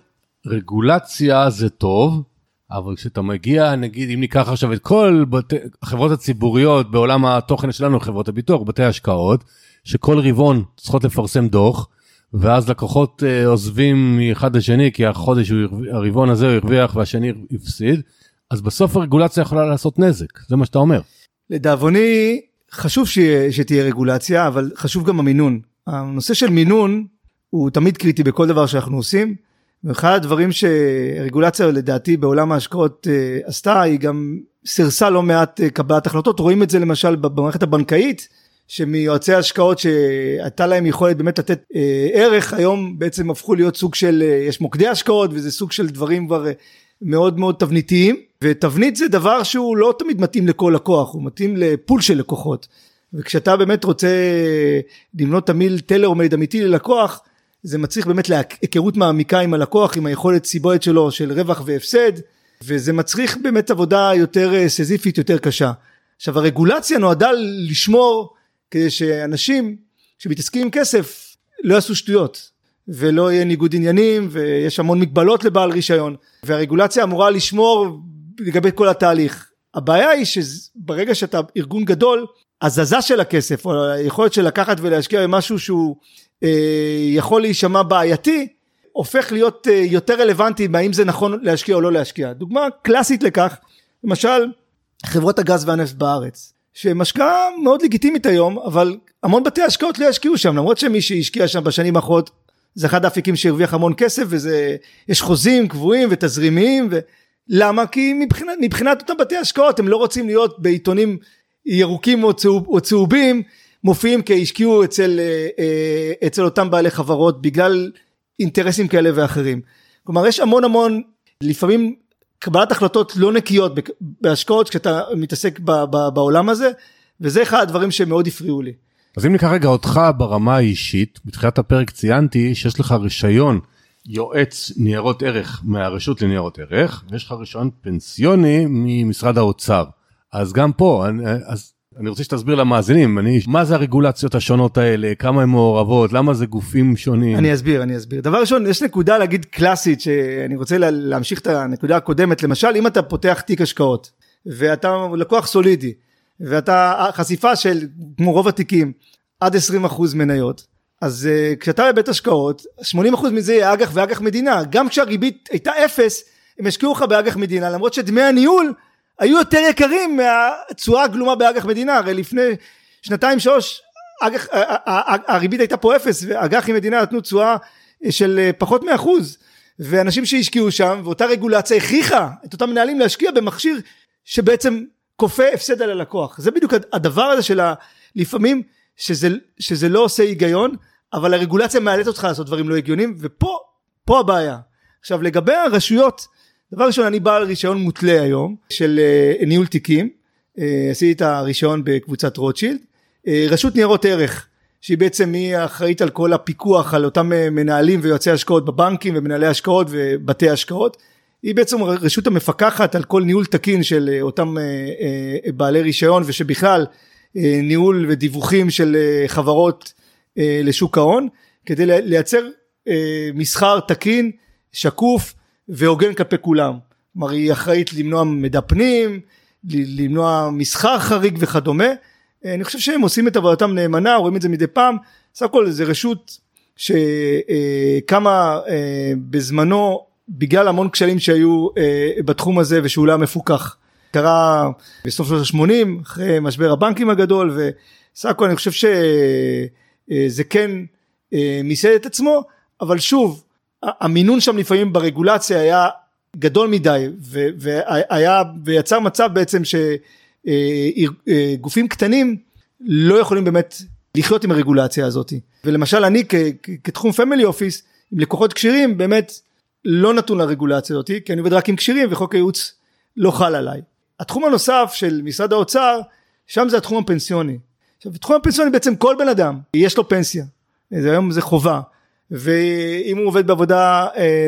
רגולציה זה טוב אבל כשאתה מגיע נגיד אם ניקח עכשיו את כל בתי, החברות הציבוריות בעולם התוכן שלנו חברות הביטוח בתי השקעות שכל רבעון צריכות לפרסם דוח ואז לקוחות uh, עוזבים מאחד לשני כי החודש הוא הרבעון הזה הוא הרוויח והשני הפסיד אז בסוף הרגולציה יכולה לעשות נזק זה מה שאתה אומר. לדאבוני חשוב שיה, שתהיה רגולציה אבל חשוב גם המינון. הנושא של מינון הוא תמיד קריטי בכל דבר שאנחנו עושים. ואחד הדברים שרגולציה לדעתי בעולם ההשקעות אה, עשתה היא גם סירסה לא מעט אה, קבלת החלטות. רואים את זה למשל במערכת הבנקאית שמיועצי השקעות שהייתה להם יכולת באמת לתת אה, ערך היום בעצם הפכו להיות סוג של אה, יש מוקדי השקעות וזה סוג של דברים כבר אה, מאוד מאוד תבניתיים ותבנית זה דבר שהוא לא תמיד מתאים לכל לקוח הוא מתאים לפול של לקוחות וכשאתה באמת רוצה לבנות תמיל טלר מייד אמיתי ללקוח זה מצריך באמת להיכרות מעמיקה עם הלקוח עם היכולת סיבולת שלו של רווח והפסד וזה מצריך באמת עבודה יותר אה, סזיפית יותר קשה. עכשיו הרגולציה נועדה לשמור כדי שאנשים שמתעסקים עם כסף לא יעשו שטויות ולא יהיה ניגוד עניינים ויש המון מגבלות לבעל רישיון והרגולציה אמורה לשמור לגבי כל התהליך. הבעיה היא שברגע שאתה ארגון גדול ההזזה של הכסף, או היכולת של לקחת ולהשקיע במשהו שהוא אה, יכול להישמע בעייתי, הופך להיות אה, יותר רלוונטי מהאם זה נכון להשקיע או לא להשקיע. דוגמה קלאסית לכך, למשל חברות הגז והנפט בארץ, שהן השקעה מאוד לגיטימית היום, אבל המון בתי השקעות לא ישקיעו שם, למרות שמי שהשקיע שם בשנים האחרונות זה אחד האפיקים שהרוויח המון כסף וזה, יש חוזים קבועים ותזרימיים, ו... למה? כי מבחינת, מבחינת אותם בתי השקעות הם לא רוצים להיות בעיתונים ירוקים או, צהוב, או צהובים, מופיעים כי השקיעו אצל, אה, אה, אצל אותם בעלי חברות בגלל אינטרסים כאלה ואחרים. כלומר יש המון המון לפעמים קבלת החלטות לא נקיות בהשקעות כשאתה מתעסק ב, ב, בעולם הזה וזה אחד הדברים שמאוד הפריעו לי. אז אם ניקח רגע אותך ברמה האישית, בתחילת הפרק ציינתי שיש לך רישיון יועץ ניירות ערך מהרשות לניירות ערך, ויש לך רישיון פנסיוני ממשרד האוצר. אז גם פה, אני, אז אני רוצה שתסביר למאזינים, אני, מה זה הרגולציות השונות האלה, כמה הן מעורבות, למה זה גופים שונים. אני אסביר, אני אסביר. דבר ראשון, יש נקודה להגיד קלאסית, שאני רוצה לה, להמשיך את הנקודה הקודמת, למשל אם אתה פותח תיק השקעות, ואתה לקוח סולידי, ואתה חשיפה של, כמו רוב התיקים, עד 20% מניות, אז uh, כשאתה בבית השקעות, 80% מזה יהיה אג"ח ואג"ח מדינה, גם כשהריבית הייתה אפס, הם השקיעו לך באג"ח מדינה, למרות שדמי הניהול היו יותר יקרים מהתשואה הגלומה באג"ח מדינה, הרי לפני שנתיים שלוש אג"ח, הריבית הייתה פה אפס ואג"חים מדינה נתנו תשואה של אה, פחות מאחוז. ואנשים שהשקיעו שם ואותה רגולציה הכריחה את אותם מנהלים להשקיע במכשיר שבעצם כופה הפסד על הלקוח. זה בדיוק הדבר הזה של ה... לפעמים שזה, שזה לא עושה היגיון אבל הרגולציה מאלצת אותך לעשות דברים לא הגיוניים ופה פה הבעיה. עכשיו לגבי הרשויות דבר ראשון אני בעל רישיון מותלה היום של uh, ניהול תיקים. uh, עשיתי את הרישיון בקבוצת רוטשילד. uh, רשות ניירות ערך שהיא בעצם היא האחראית על כל הפיקוח על אותם מנהלים ויועצי השקעות בבנקים ומנהלי השקעות ובתי השקעות היא בעצם רשות המפקחת על כל ניהול תקין של אותם בעלי רישיון ושבכלל ניהול ודיווחים של חברות לשוק ההון כדי לייצר מסחר תקין שקוף והוגן כלפי כולם. כלומר היא אחראית למנוע מידע פנים, למנוע מסחר חריג וכדומה. אני חושב שהם עושים את עבודתם נאמנה, רואים את זה מדי פעם. סך הכל זה רשות שקמה אה, בזמנו בגלל המון כשלים שהיו אה, בתחום הזה ושהוא לא מפוקח. קרה בסוף שנות ה-80 אחרי משבר הבנקים הגדול וסך הכל אני חושב שזה כן אה, מיסד את עצמו אבל שוב המינון שם לפעמים ברגולציה היה גדול מדי והיה ויצר מצב בעצם שגופים קטנים לא יכולים באמת לחיות עם הרגולציה הזאת ולמשל אני כתחום פמילי אופיס עם לקוחות כשירים באמת לא נתון לרגולציה הזאת כי אני עובד רק עם כשירים וחוק הייעוץ לא חל עליי. התחום הנוסף של משרד האוצר שם זה התחום הפנסיוני. עכשיו בתחום הפנסיוני בעצם כל בן אדם יש לו פנסיה. זה היום זה חובה. ואם הוא עובד בעבודה אה,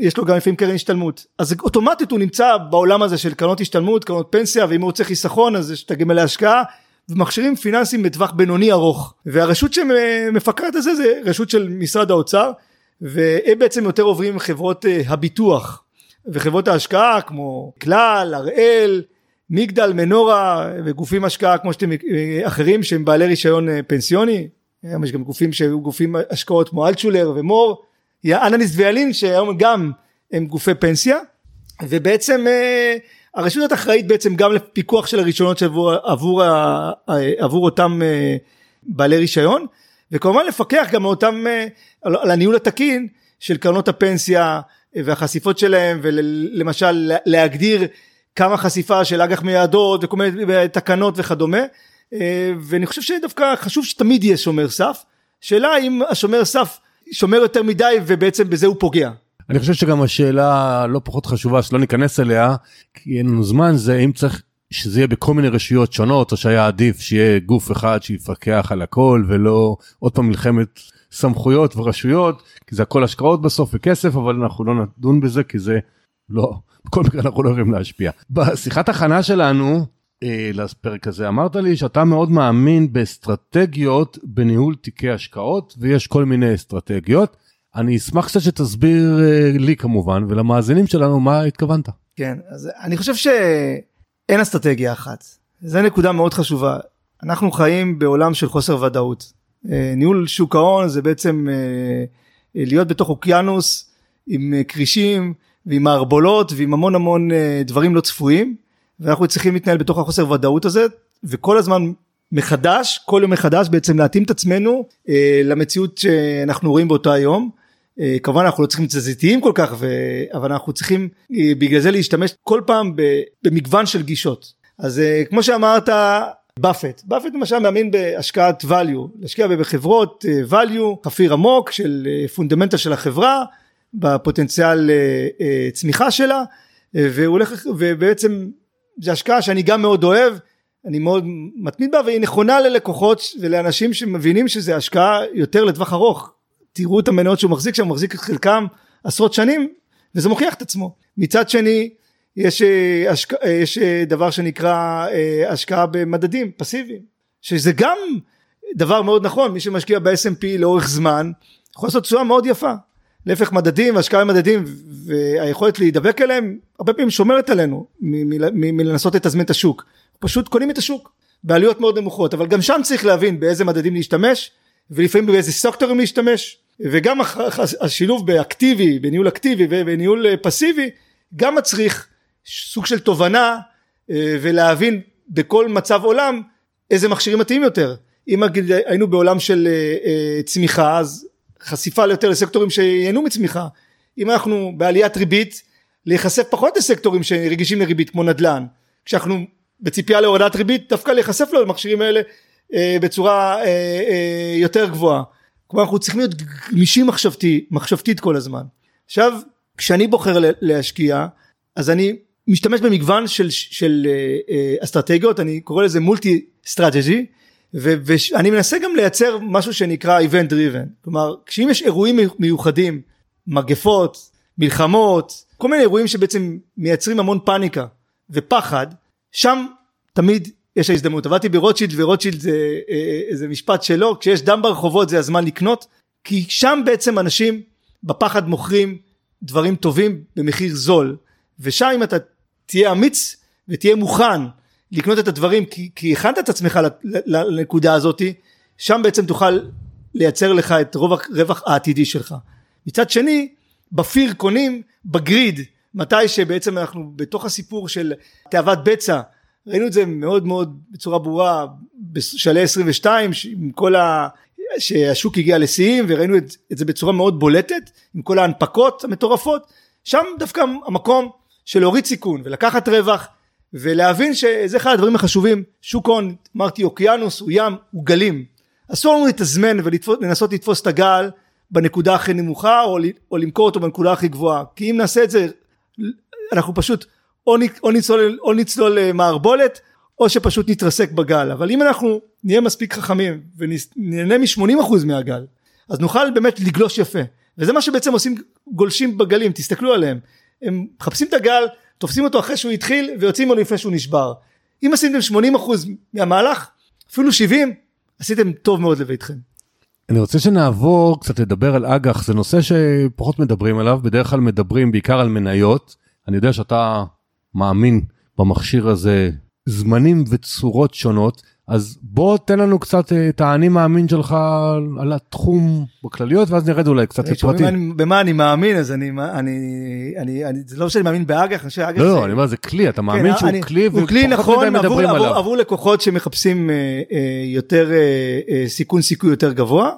יש לו גם לפעמים קרן השתלמות. אז אוטומטית הוא נמצא בעולם הזה של קרנות השתלמות קרנות פנסיה ואם הוא רוצה חיסכון אז יש את הגמלי השקעה ומכשירים פיננסיים בטווח בינוני ארוך. והרשות שמפקחת על זה זה רשות של משרד האוצר והם בעצם יותר עוברים חברות אה, הביטוח. וחברות ההשקעה כמו כלל, הראל, מגדל, מנורה וגופים השקעה כמו שאתם אה, אחרים שהם בעלי רישיון פנסיוני. היום יש גם גופים שהיו גופים השקעות כמו אלטשולר ומור, אנניס ויאלין שהיום גם הם גופי פנסיה. ובעצם אה, הרשות אחראית בעצם גם לפיקוח של הרישיונות שעבור עבור, עבור אותם אה, בעלי רישיון. וכמובן לפקח גם אותם אה, על הניהול התקין של קרנות הפנסיה והחשיפות שלהם ולמשל להגדיר כמה חשיפה של אג"ח מייעדות וכל מיני תקנות וכדומה אה, ואני חושב שדווקא חשוב שתמיד יהיה שומר סף שאלה אם השומר סף שומר יותר מדי ובעצם בזה הוא פוגע. אני חושב שגם השאלה לא פחות חשובה שלא ניכנס אליה כי אין לנו זמן זה אם צריך שזה יהיה בכל מיני רשויות שונות או שהיה עדיף שיהיה גוף אחד שיפקח על הכל ולא עוד פעם מלחמת סמכויות ורשויות כי זה הכל השקעות בסוף וכסף אבל אנחנו לא נדון בזה כי זה לא בכל מקרה אנחנו לא יכולים להשפיע. בשיחת הכנה שלנו אה, לפרק הזה. אמרת לי שאתה מאוד מאמין באסטרטגיות בניהול תיקי השקעות, ויש כל מיני אסטרטגיות. אני אשמח קצת שתסביר אה, לי כמובן, ולמאזינים שלנו מה התכוונת. כן, אז אני חושב שאין אסטרטגיה אחת. זו נקודה מאוד חשובה. אנחנו חיים בעולם של חוסר ודאות. אה, ניהול שוק ההון זה בעצם אה, להיות בתוך אוקיינוס עם כרישים ועם מערבולות ועם המון המון דברים לא צפויים ואנחנו צריכים להתנהל בתוך החוסר ודאות הזה וכל הזמן מחדש כל יום מחדש בעצם להתאים את עצמנו למציאות שאנחנו רואים באותו היום. אה, כמובן אנחנו לא צריכים תזזיתיים כל כך ו... אבל אנחנו צריכים אה, בגלל זה להשתמש כל פעם במגוון של גישות. אז אה, כמו שאמרת באפט באפט למשל מאמין בהשקעת value להשקיע בחברות value חפיר עמוק של פונדמנטל של החברה בפוטנציאל צמיחה שלה והוא הולך ובעצם זו השקעה שאני גם מאוד אוהב אני מאוד מתמיד בה והיא נכונה ללקוחות ולאנשים שמבינים שזה השקעה יותר לטווח ארוך תראו את המניות שהוא מחזיק שם, מחזיק את חלקם עשרות שנים וזה מוכיח את עצמו. מצד שני יש, אה, השק... אה, יש אה, דבר שנקרא השקעה במדדים פסיביים שזה גם דבר מאוד נכון מי שמשקיע ב-S&P לאורך זמן יכול לעשות תשואה מאוד יפה. להפך מדדים והשקעה במדדים והיכולת להידבק אליהם הרבה פעמים שומרת עלינו מלנסות לתזמן את השוק. פשוט קונים את השוק בעלויות מאוד נמוכות אבל גם שם צריך להבין באיזה מדדים להשתמש ולפעמים באיזה סקטורים להשתמש וגם השילוב באקטיבי בניהול אקטיבי ובניהול אה, פסיבי גם מצריך סוג של תובנה אה, ולהבין בכל מצב עולם איזה מכשירים מתאים יותר. אם היינו בעולם של אה, צמיחה אז חשיפה יותר לסקטורים שייהנו מצמיחה. אם אנחנו בעליית ריבית להיחשף פחות לסקטורים שרגישים לריבית כמו נדל"ן. כשאנחנו בציפייה להורדת ריבית דווקא להיחשף לו למכשירים האלה בצורה יותר גבוהה. כלומר אנחנו צריכים להיות גמישים מחשבתי, מחשבתית כל הזמן. עכשיו כשאני בוחר להשקיע אז אני משתמש במגוון של, של אה, אה, אסטרטגיות אני קורא לזה multi strategy ואני מנסה גם לייצר משהו שנקרא event driven. כלומר כשאם יש אירועים מיוחדים מגפות מלחמות כל מיני אירועים שבעצם מייצרים המון פאניקה ופחד שם תמיד יש ההזדמנות. עבדתי ברוטשילד ורוטשילד זה, אה, אה, זה משפט שלו כשיש דם ברחובות זה הזמן לקנות כי שם בעצם אנשים בפחד מוכרים דברים טובים במחיר זול. ושם אם אתה תהיה אמיץ ותהיה מוכן לקנות את הדברים כי, כי הכנת את עצמך לנקודה הזאתי שם בעצם תוכל לייצר לך את רוב הרווח העתידי שלך. מצד שני בפיר קונים בגריד מתי שבעצם אנחנו בתוך הסיפור של תאוות בצע ראינו את זה מאוד מאוד בצורה ברורה בשלהי 22 עם כל ה... שהשוק הגיע לשיאים וראינו את, את זה בצורה מאוד בולטת עם כל ההנפקות המטורפות שם דווקא המקום של להוריד סיכון ולקחת רווח ולהבין שזה אחד הדברים החשובים שוק הון אמרתי אוקיינוס הוא ים הוא גלים. אסור לנו לתזמן ולנסות לתפוס את הגל בנקודה הכי נמוכה או, או למכור אותו בנקודה הכי גבוהה. כי אם נעשה את זה אנחנו פשוט או, או, נצלול, או נצלול אה, מערבולת או שפשוט נתרסק בגל. אבל אם אנחנו נהיה מספיק חכמים ונהנה מ-80% מהגל אז נוכל באמת לגלוש יפה. וזה מה שבעצם עושים גולשים בגלים תסתכלו עליהם. הם מחפשים את הגל תופסים אותו אחרי שהוא התחיל ויוצאים ממנו לפני שהוא נשבר. אם עשיתם 80% מהמהלך אפילו 70 עשיתם טוב מאוד לביתכם. אני רוצה שנעבור קצת לדבר על אג"ח. זה נושא שפחות מדברים עליו בדרך כלל מדברים בעיקר על מניות. אני יודע שאתה מאמין במכשיר הזה זמנים וצורות שונות אז בוא תן לנו קצת אה, את האני מאמין שלך על התחום בכלליות ואז נרד אולי קצת לפרטים. במה אני מאמין אז אני אני אני אני זה לא שאני מאמין באג"ח, אני חושב אג"ח לא, לא אני אומר זה כלי אתה מאמין כן, שהוא אני, כלי הוא כלי נכון עבור, לקוחות שמחפשים אה, אה, יותר סיכון סיכוי יותר גבוה.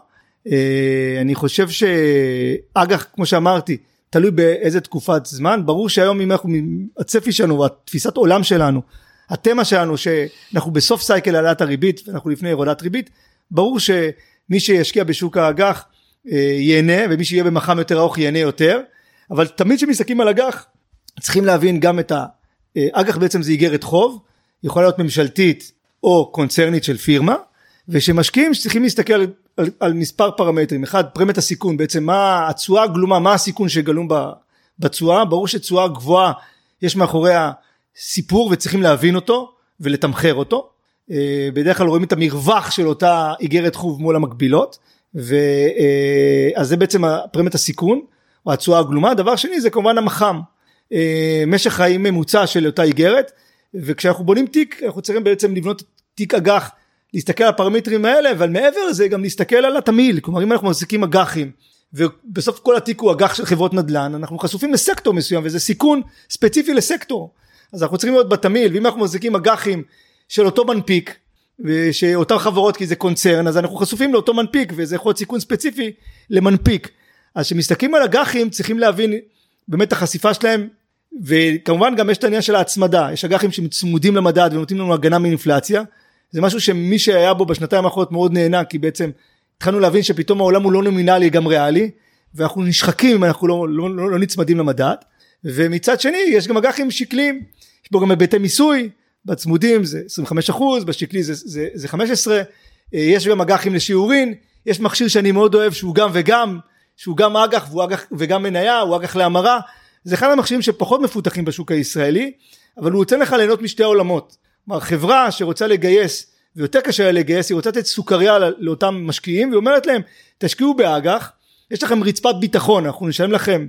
אני חושב שאג"ח כמו שאמרתי תלוי באיזה תקופת זמן ברור שהיום אם אנחנו הצפי שלנו התפיסת עולם שלנו התמה שלנו שאנחנו בסוף סייקל העלאת הריבית ואנחנו לפני הורדת ריבית ברור שמי שישקיע בשוק האג"ח אה, ייהנה ומי שיהיה במח"מ יותר ארוך ייהנה יותר. אבל תמיד כשמסתכלים על אג"ח צריכים להבין גם את האג"ח בעצם זה איגרת חוב יכולה להיות ממשלתית או קונצרנית של פירמה ושמשקיעים צריכים להסתכל על, על, על מספר פרמטרים. אחד פרמיית הסיכון בעצם מה התשואה הגלומה מה הסיכון שגלום בתשואה. ברור שתשואה גבוהה יש מאחוריה סיפור וצריכים להבין אותו ולתמחר אותו. אה, בדרך כלל רואים את המרווח של אותה איגרת חוב מול המקבילות אה, זה בעצם פרמיית הסיכון או התשואה הגלומה. דבר שני זה כמובן המח"מ. אה, משך חיים ממוצע של אותה איגרת וכשאנחנו בונים תיק אנחנו צריכים בעצם לבנות תיק אג"ח להסתכל על הפרמטרים האלה, אבל מעבר לזה גם להסתכל על התמהיל, כלומר אם אנחנו מחזיקים אג"חים, ובסוף כל התיק הוא אג"ח של חברות נדל"ן, אנחנו חשופים לסקטור מסוים, וזה סיכון ספציפי לסקטור. אז אנחנו צריכים להיות בתמהיל, ואם אנחנו מחזיקים אג"חים של אותו מנפיק, שאותן חברות כי זה קונצרן, אז אנחנו חשופים לאותו מנפיק, וזה יכול להיות סיכון ספציפי למנפיק. אז כשמסתכלים על אג"חים צריכים להבין באמת החשיפה שלהם וכמובן גם יש את העניין של ההצמדה. יש אג"חים שצמודים למדד ונותנים לנו הגנה מאינפלציה. זה משהו שמי שהיה בו בשנתיים האחרונות מאוד נהנה כי בעצם התחלנו להבין שפתאום העולם הוא לא נומינלי גם ריאלי ואנחנו נשחקים אם אנחנו לא, לא, לא, לא נצמדים למדד ומצד שני יש גם אג"חים שקליים. יש בו גם היבטי מיסוי בצמודים זה 25 אחוז בשקלי זה, זה, זה 15 יש גם אג"חים לשיעורין. יש מכשיר שאני מאוד אוהב שהוא גם וגם שהוא גם אג"ח והוא אג"ח וגם מניה הוא אג"ח להמרה. זה אחד המכשירים שפחות מפותחים בשוק הישראלי אבל הוא נותן לך ליהנות משתי העולמות. כלומר חברה שרוצה לגייס ויותר קשה לה לגייס היא רוצה לתת סוכריה לאותם משקיעים והיא אומרת להם תשקיעו באג"ח יש לכם רצפת ביטחון אנחנו נשלם לכם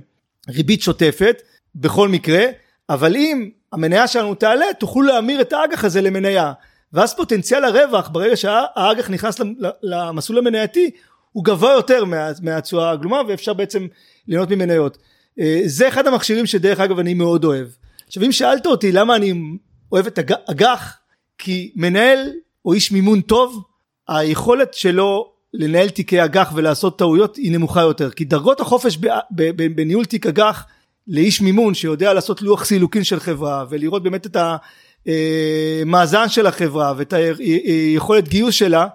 ריבית שוטפת בכל מקרה אבל אם המניה שלנו תעלה תוכלו להמיר את האג"ח הזה למניה ואז פוטנציאל הרווח ברגע שהאג"ח נכנס למסלול המנייתי הוא גבוה יותר מהתשואה הגלומה ואפשר בעצם ליהנות ממניות. אה, זה אחד המכשירים שדרך אגב אני מאוד אוהב. עכשיו אם שאלת אותי למה אני אוהב את אג"ח כי מנהל או איש מימון טוב היכולת שלו לנהל תיקי אג"ח ולעשות טעויות היא נמוכה יותר כי דרגות החופש בניהול תיק אג"ח לאיש מימון שיודע לעשות לוח סילוקין של חברה ולראות באמת את המאזן של החברה ואת היכולת גיוס שלה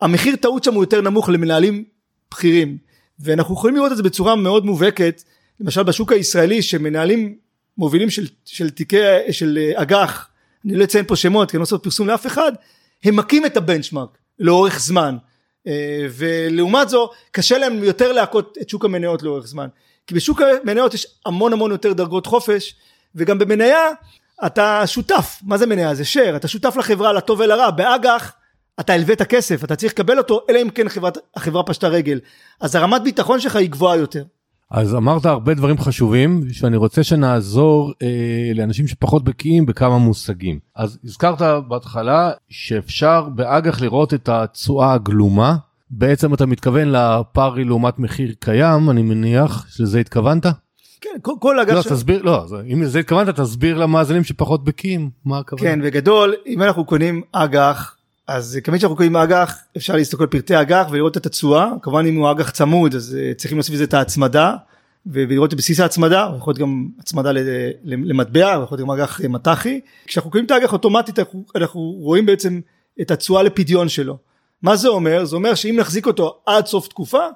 המחיר טעות שם הוא יותר נמוך למנהלים בכירים. ואנחנו יכולים לראות את זה בצורה מאוד מובהקת. למשל בשוק הישראלי שמנהלים מובילים של, של תיקי של אג"ח אני לא אציין פה שמות כי אני לא עושה פרסום לאף אחד הם מכים את הבנצ'מארק לאורך זמן. אה, ולעומת זו קשה להם יותר להכות את שוק המניות לאורך זמן כי בשוק המניות יש המון המון יותר דרגות חופש וגם במניה אתה שותף. מה זה מניה? זה share. אתה שותף לחברה לטוב ולרע. באג"ח אתה הלווית כסף אתה צריך לקבל אותו אלא אם כן חברת, החברה פשטה רגל. אז הרמת ביטחון שלך היא גבוהה יותר. אז אמרת הרבה דברים חשובים שאני רוצה שנעזור אה, לאנשים שפחות בקיאים בכמה מושגים. אז הזכרת בהתחלה שאפשר באג"ח לראות את התשואה הגלומה בעצם אתה מתכוון לפארי לעומת מחיר קיים אני מניח שלזה התכוונת? כן, כל, כל אג"ח... לא, ש... תסביר, לא, אם לזה התכוונת תסביר למאזינים שפחות בקיאים מה הכוונה. כן, בגדול, אם אנחנו קונים אג"ח אז כמובן שאנחנו קוראים אג"ח אפשר להסתכל על פרטי אג"ח ולראות את התשואה כמובן אם הוא אג"ח צמוד אז אה, צריכים להוסיף לזה את ההצמדה ולראות את בסיס ההצמדה יכול להיות גם הצמדה למטבע יכול להיות גם אג"ח מט"חי כשאנחנו קוראים את האג"ח אוטומטית אנחנו, אנחנו רואים בעצם את התשואה לפדיון שלו מה זה אומר זה אומר שאם נחזיק אותו עד סוף תקופה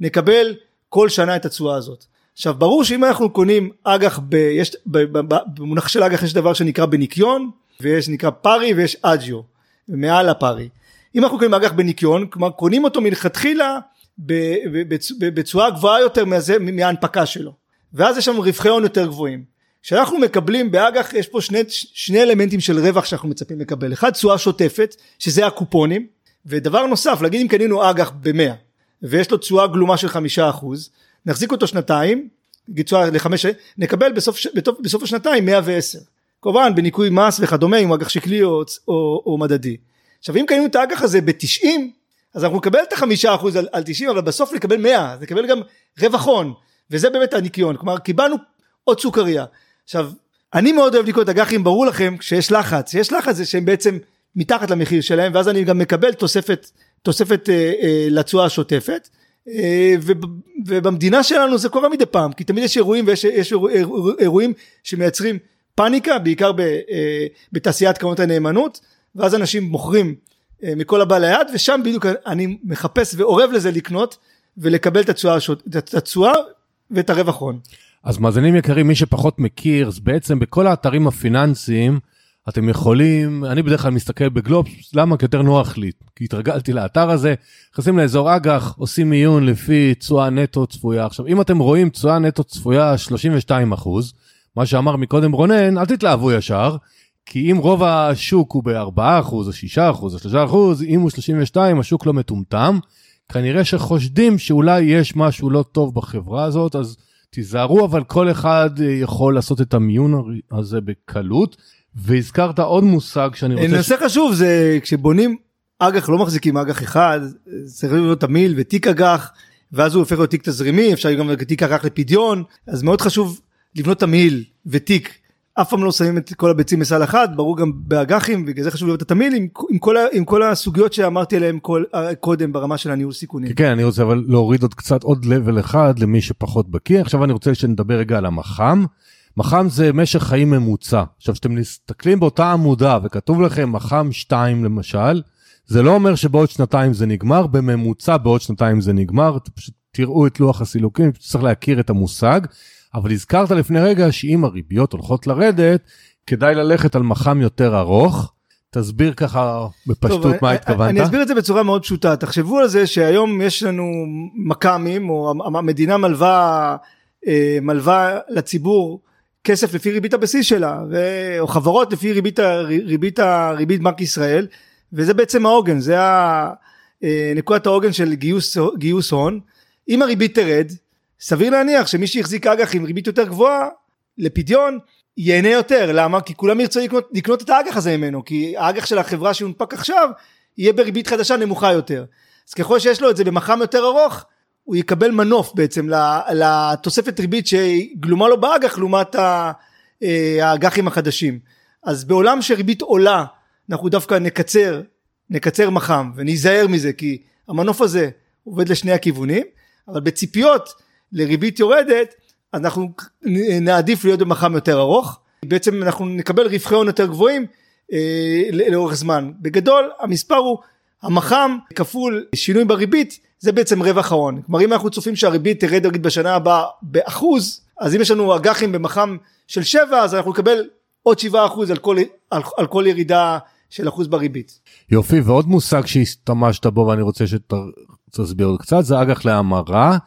נקבל כל שנה את התשואה הזאת עכשיו ברור שאם אנחנו קונים אג"ח ב, יש, במונח של אג"ח יש דבר שנקרא בניקיון ויש נקרא פארי ויש אג'יו מעל הפארי. אם אנחנו קונים אג"ח בניקיון, כלומר קונים אותו מלכתחילה בצורה גבוהה יותר מהזה, מההנפקה שלו. ואז יש לנו רווחי הון יותר גבוהים. כשאנחנו מקבלים באג"ח יש פה שני, שני אלמנטים של רווח שאנחנו מצפים לקבל. אחד תשואה שוטפת שזה הקופונים ודבר נוסף להגיד אם קנינו אג"ח במאה ויש לו תשואה גלומה של חמישה אחוז נחזיק אותו שנתיים תשואה לחמש נקבל בסוף, בסוף, בסוף השנתיים מאה ועשר כמובן בניכוי מס וכדומה הוא אג"ח שקלי או, או, או מדדי. עכשיו אם קנינו את האג"ח הזה ב-90 אז אנחנו נקבל את החמישה אחוז על, על 90 אבל בסוף נקבל 100 נקבל גם רווח הון וזה באמת הניקיון כלומר קיבלנו עוד סוכריה. עכשיו אני מאוד אוהב לקרוא את אג"חים ברור לכם כשיש לחץ יש לחץ זה שהם בעצם מתחת למחיר שלהם ואז אני גם מקבל תוספת תוספת אה, אה, לתשואה השוטפת אה, ובמדינה שלנו זה קורה מדי פעם כי תמיד יש אירועים ויש יש אירוע, אירועים שמייצרים פאניקה בעיקר ב, אה, בתעשיית קרנות הנאמנות ואז אנשים מוכרים אה, מכל הבא ליד ושם בדיוק אני מחפש ואורב לזה לקנות ולקבל את התשואה ואת הרווח הון. אז מאזינים יקרים מי שפחות מכיר בעצם בכל האתרים הפיננסיים אתם יכולים אני בדרך כלל מסתכל בגלובס למה כי יותר נוח לי כי התרגלתי לאתר הזה נכנסים לאזור אג"ח עושים עיון לפי תשואה נטו צפויה עכשיו אם אתם רואים תשואה נטו צפויה 32 אחוז. מה שאמר מקודם רונן, אל תתלהבו ישר, כי אם רוב השוק הוא ב-4% או 6% או 3%, אם הוא 32, השוק לא מטומטם. כנראה שחושדים שאולי יש משהו לא טוב בחברה הזאת, אז תיזהרו, אבל כל אחד יכול לעשות את המיון הזה בקלות. והזכרת עוד מושג שאני רוצה... נושא ש... חשוב זה כשבונים אג"ח לא מחזיקים אג"ח אחד, צריך להיות תמיל ותיק אג"ח, ואז הוא הופך להיות תיק תזרימי, אפשר גם תיק אג"ח לפדיון, אז מאוד חשוב לבנות תמהיל ותיק. אף פעם לא שמים את כל הביצים בסל אחד, ברור גם באג"חים, בגלל זה חשוב לראות את התמהיל עם, עם, כל, עם כל הסוגיות שאמרתי עליהן כל, קודם ברמה של הניהול סיכונים. כן, אני רוצה אבל להוריד עוד קצת עוד לבל אחד למי שפחות בקיא. עכשיו אני רוצה שנדבר רגע על המח"מ. מח"מ זה משך חיים ממוצע. עכשיו כשאתם מסתכלים באותה עמודה וכתוב לכם מח"מ 2 למשל, זה לא אומר שבעוד שנתיים זה נגמר, בממוצע בעוד שנתיים זה נגמר, פשוט תראו את לוח הסילוקים, צריך להכיר את המושג. אבל הזכרת לפני רגע שאם הריביות הולכות לרדת, כדאי ללכת על מח"מ יותר ארוך. תסביר ככה בפשטות טוב, מה התכוונת. אני אסביר את זה בצורה מאוד פשוטה. תחשבו על זה שהיום יש לנו מכ"מים, או המדינה מלווה, אה, מלווה לציבור כסף לפי ריבית הבסיס שלה, ו... או חברות לפי ריבית, ריבית, ריבית בנק ישראל, וזה בעצם העוגן, זה. אה, נקודת העוגן של גיוס, גיוס הון. אם הריבית תרד, סביר להניח שמי שהחזיק אג"ח עם ריבית יותר גבוהה לפדיון ייהנה יותר למה כי כולם ירצו לקנות, לקנות את האג"ח הזה ממנו כי האג"ח של החברה שהונפק עכשיו יהיה בריבית חדשה נמוכה יותר אז ככל שיש לו את זה במח"מ יותר ארוך הוא יקבל מנוף בעצם לתוספת ריבית שגלומה לו באג"ח לעומת אה, האג"חים החדשים. אז בעולם שריבית עולה אנחנו דווקא נקצר נקצר מח"מ וניזהר מזה כי המנוף הזה עובד לשני הכיוונים אבל בציפיות לריבית יורדת אנחנו נעדיף להיות במח"מ יותר ארוך. בעצם אנחנו נקבל רווחי הון יותר גבוהים אה, לאורך זמן. בגדול המספר הוא המח"מ כפול שינוי בריבית זה בעצם רווח ההון כלומר אם אנחנו צופים שהריבית תרד נגיד בשנה הבאה באחוז אז אם יש לנו אג"חים במח"מ של 7 אז אנחנו נקבל עוד 7 אחוז על כל, על, על כל ירידה של אחוז בריבית. יופי ועוד מושג שהשתמשת בו ואני רוצה שתסביר עוד קצת זה אג"ח להמרה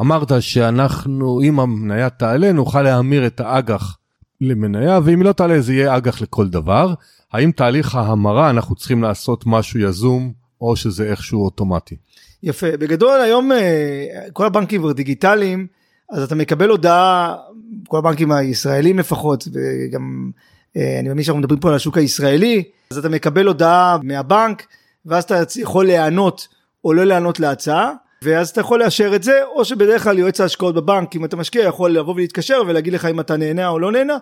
אמרת שאנחנו, אם המניה תעלה, נוכל להמיר את האג"ח למניה, ואם היא לא תעלה זה יהיה אג"ח לכל דבר. האם תהליך ההמרה אנחנו צריכים לעשות משהו יזום, או שזה איכשהו אוטומטי? יפה, בגדול היום אה, כל הבנקים כבר דיגיטליים, אז אתה מקבל הודעה, כל הבנקים הישראלים לפחות, וגם אה, אני מאמין שאנחנו מדברים פה על השוק הישראלי, אז אתה מקבל הודעה מהבנק, ואז אתה יכול להיענות או לא להיענות להצעה. ואז אתה יכול לאשר את זה או שבדרך כלל יועץ ההשקעות בבנק אם אתה משקיע יכול לבוא ולהתקשר ולהגיד לך אם אתה נהנה או לא נהנה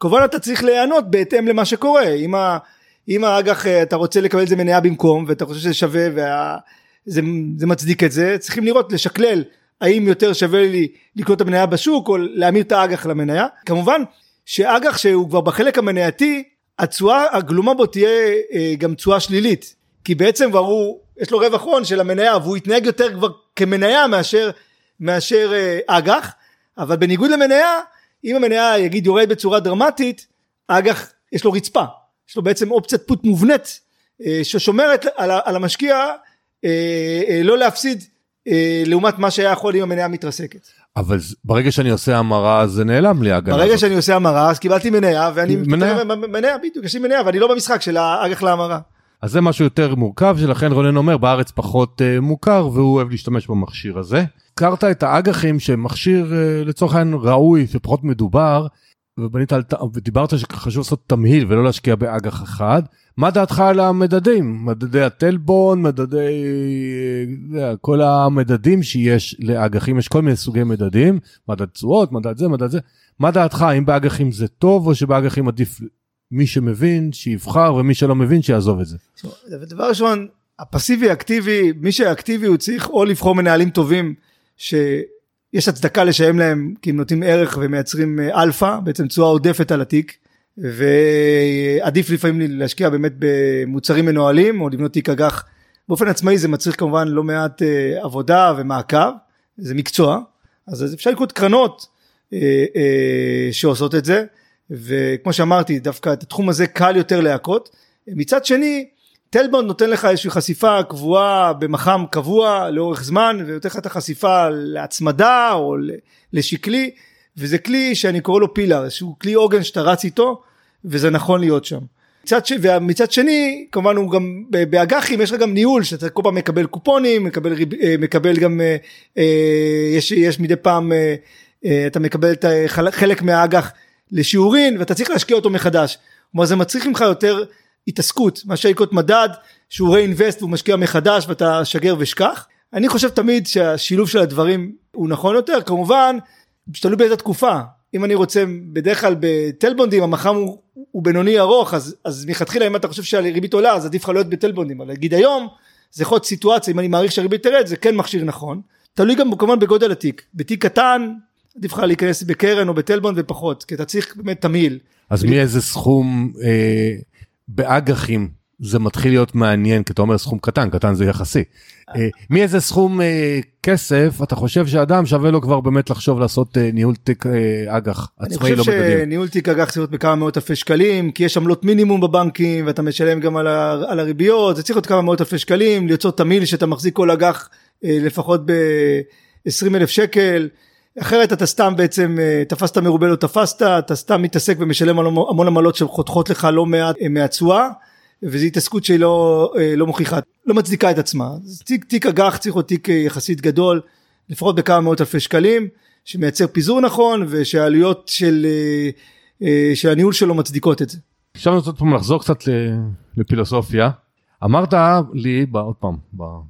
כמובן אתה צריך להיענות בהתאם למה שקורה אם, ה, אם האג"ח אתה רוצה לקבל את זה מניה במקום ואתה חושב שזה שווה וזה מצדיק את זה צריכים לראות לשקלל האם יותר שווה לי לקנות את המניה בשוק או להמיר את האג"ח למניה. כמובן שאג"ח שהוא כבר בחלק המנייתי התשואה הגלומה בו תהיה אה, גם תשואה שלילית. כי בעצם כבר הוא יש לו רווח הון של המניה והוא יתנהג יותר כבר כמניה מאשר, מאשר אה, אג"ח. אבל בניגוד למניה אם המניה יגיד יורד בצורה דרמטית אג"ח יש לו רצפה יש לו בעצם אופציית פוט מובנית אה, ששומרת על, המשקיע אה, לא להפסיד לעומת מה שהיה יכול אם המניה מתרסקת. אבל ברגע שאני עושה המרה זה נעלם לי ההגנה. ברגע שאני עושה המרה אז קיבלתי מניה ואני מניה, מניה בדיוק יש לי מניה ואני לא במשחק של האג"ח להמרה. אז זה משהו יותר מורכב שלכן רונן אומר בארץ פחות uh, מוכר והוא אוהב להשתמש במכשיר הזה. הכרת את האג"חים שמכשיר uh, לצורך העניין ראוי ופחות מדובר ובנית על, ודיברת שחשוב לעשות תמהיל ולא להשקיע באג"ח אחד. מה דעתך על המדדים? מדדי הטלבון, מדדי... אה, כל המדדים שיש לאג"חים, יש כל מיני סוגי מדדים, מדד תשואות, מדד זה, מדד זה. מה דעתך, האם באג"חים זה טוב או שבאג"חים עדיף מי שמבין שיבחר ומי שלא מבין שיעזוב את זה. דבר ראשון הפסיבי אקטיבי מי שאקטיבי הוא צריך או לבחור מנהלים טובים שיש הצדקה לשלם להם כי הם נותנים ערך ומייצרים אה, אלפא בעצם תשואה עודפת על התיק ועדיף לפעמים להשקיע באמת במוצרים מנוהלים או לבנות תיק אג"ח. באופן עצמאי זה מצריך כמובן לא מעט אה, עבודה ומעקב זה מקצוע אז אפשר לקנות קרנות אה, שעושות את זה וכמו שאמרתי דווקא את התחום הזה קל יותר להכות. מצד שני תל בונד נותן לך איזושהי חשיפה קבועה במח"מ קבוע לאורך זמן ונותן לך את החשיפה להצמדה או לשקלי וזה כלי שאני קורא לו פילר שהוא כלי עוגן שאתה רץ איתו וזה נכון להיות שם מצד, ש... ומצד שני כמובן הוא גם באג"חים יש לך גם ניהול שאתה כל פעם מקבל קופונים מקבל, ריב... אה, מקבל גם אה, אה, יש, יש מדי פעם אתה מקבל את חלק מהאג"ח לשיעורין ואתה צריך להשקיע אותו מחדש. כלומר זה מצריך ממך יותר התעסקות מאשר לקנות מדד שהוא reinvest והוא משקיע מחדש ואתה שגר ושכח. אני חושב תמיד שהשילוב של הדברים הוא נכון יותר כמובן תלוי באיזה תקופה. אם אני רוצה בדרך כלל בטלבונדים המח"מ הוא, הוא בינוני ארוך אז, אז מלכתחילה אם אתה חושב שהריבית עולה אז עדיף לך להיות בטלבונדים אבל להגיד היום זה יכול להיות סיטואציה אם אני מעריך שהריבית תרד זה כן מכשיר נכון. תלוי גם כמובן בגודל התיק. בתיק קטן עדיף לך להיכנס בקרן או בטלבון ופחות כי אתה צריך באמת תמהיל. אז מאיזה סכום אה, באג"חים זה מתחיל להיות מעניין כי אתה אומר סכום קטן קטן זה יחסי. אה, מאיזה סכום אה, כסף אתה חושב שאדם שווה לו כבר באמת לחשוב לעשות אה, ניהול תיק אה, אג"ח עצמאי אני לא חושב מדדים. שניהול תיק אג"ח צריך להיות בכמה מאות אלפי שקלים כי יש עמלות מינימום בבנקים ואתה משלם גם על, הריביות זה צריך להיות כמה מאות אלפי שקלים ליצור תמהיל שאתה מחזיק כל אג"ח אה, לפחות ב-20 אלף שקל אחרת אתה סתם בעצם אה, תפסת מרובה לא תפסת אתה סתם מתעסק ומשלם המון עמלות שחותכות לך לא מעט אה, מהתשואה וזו התעסקות שהיא לא, אה, לא מוכיחה לא מצדיקה את עצמה תיק, תיק אג"ח צריך להיות תיק יחסית גדול לפחות בכמה מאות אלפי שקלים שמייצר פיזור נכון ושהעלויות של, של הניהול שלו מצדיקות את זה. רוצה עוד פעם לחזור קצת לפילוסופיה. אמרת לי, עוד פעם,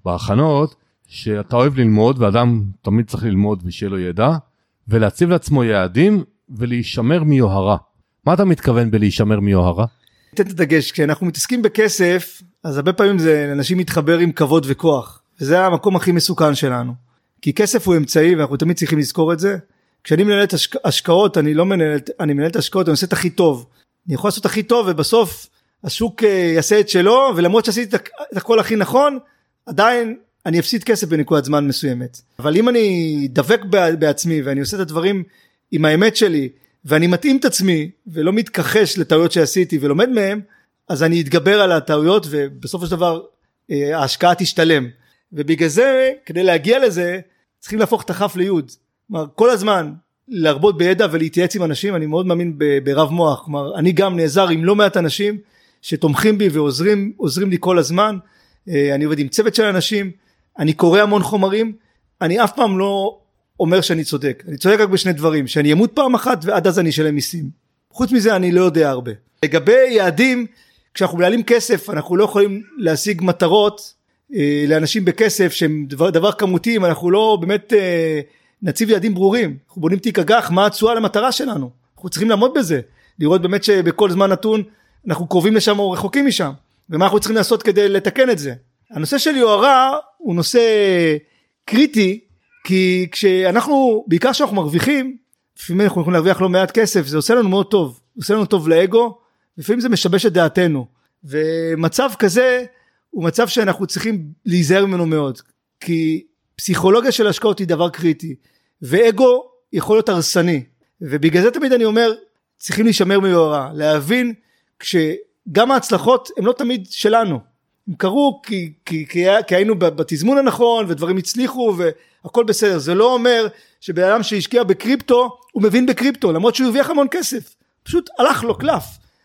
בהכנות, שאתה אוהב ללמוד ואדם תמיד צריך ללמוד ושיהיה לו ידע, ולהציב לעצמו יעדים ולהישמר מיוהרה. מה אתה מתכוון בלהישמר מיוהרה? ניתן את הדגש כשאנחנו מתעסקים בכסף אז הרבה פעמים זה אנשים מתחבר עם כבוד וכוח וזה המקום הכי מסוכן שלנו כי כסף הוא אמצעי ואנחנו תמיד צריכים לזכור את זה כשאני מנהל את השק... השקעות אני לא מנהל אני מנהל את השקעות אני עושה את הכי טוב אני יכול לעשות הכי טוב ובסוף השוק אה, יעשה את שלו ולמרות שעשיתי את הכל הכי נכון עדיין אני אפסיד כסף בנקודת זמן מסוימת. אבל אם אני דבק בעצמי ואני עושה את הדברים עם האמת שלי ואני מתאים את עצמי ולא מתכחש לטעויות שעשיתי ולומד מהם אז אני אתגבר על הטעויות ובסופו של דבר אה, ההשקעה תשתלם. ובגלל זה כדי להגיע לזה צריכים להפוך את הכף ליוד. כלומר כל הזמן להרבות בידע ולהתייעץ עם אנשים אני מאוד מאמין ברב מוח. כלומר אני גם נעזר עם לא מעט אנשים שתומכים בי ועוזרים עוזרים לי כל הזמן. אה, אני עובד עם צוות של אנשים אני קורא המון חומרים אני אף פעם לא אומר שאני צודק. אני צודק רק בשני דברים שאני אמות פעם אחת ועד אז אני אשלם מיסים. חוץ מזה אני לא יודע הרבה. לגבי יעדים כשאנחנו מנהלים כסף אנחנו לא יכולים להשיג מטרות אה, לאנשים בכסף שהם דבר, דבר כמותי אם אנחנו לא באמת אה, נציב יעדים ברורים. אנחנו בונים תיק אג"ח מה התשואה למטרה שלנו? אנחנו צריכים לעמוד בזה. לראות באמת שבכל זמן נתון אנחנו קרובים לשם או רחוקים משם. ומה אנחנו צריכים לעשות כדי לתקן את זה הנושא של יוהרה הוא נושא קריטי כי כשאנחנו בעיקר כשאנחנו מרוויחים לפעמים אנחנו יכולים להרוויח לא מעט כסף זה עושה לנו מאוד טוב עושה לנו טוב לאגו לפעמים זה משבש את דעתנו. ומצב כזה הוא מצב שאנחנו צריכים להיזהר ממנו מאוד כי פסיכולוגיה של השקעות היא דבר קריטי ואגו יכול להיות הרסני. ובגלל זה תמיד אני אומר צריכים להישמר מיוהרה להבין כשגם ההצלחות הן לא תמיד שלנו הם קרו כי, כי, כי, כי היינו בתזמון הנכון ודברים הצליחו והכל בסדר. זה לא אומר שבן אדם שהשקיע בקריפטו הוא מבין בקריפטו למרות שהוא הרוויח המון כסף. פשוט הלך לו קלף.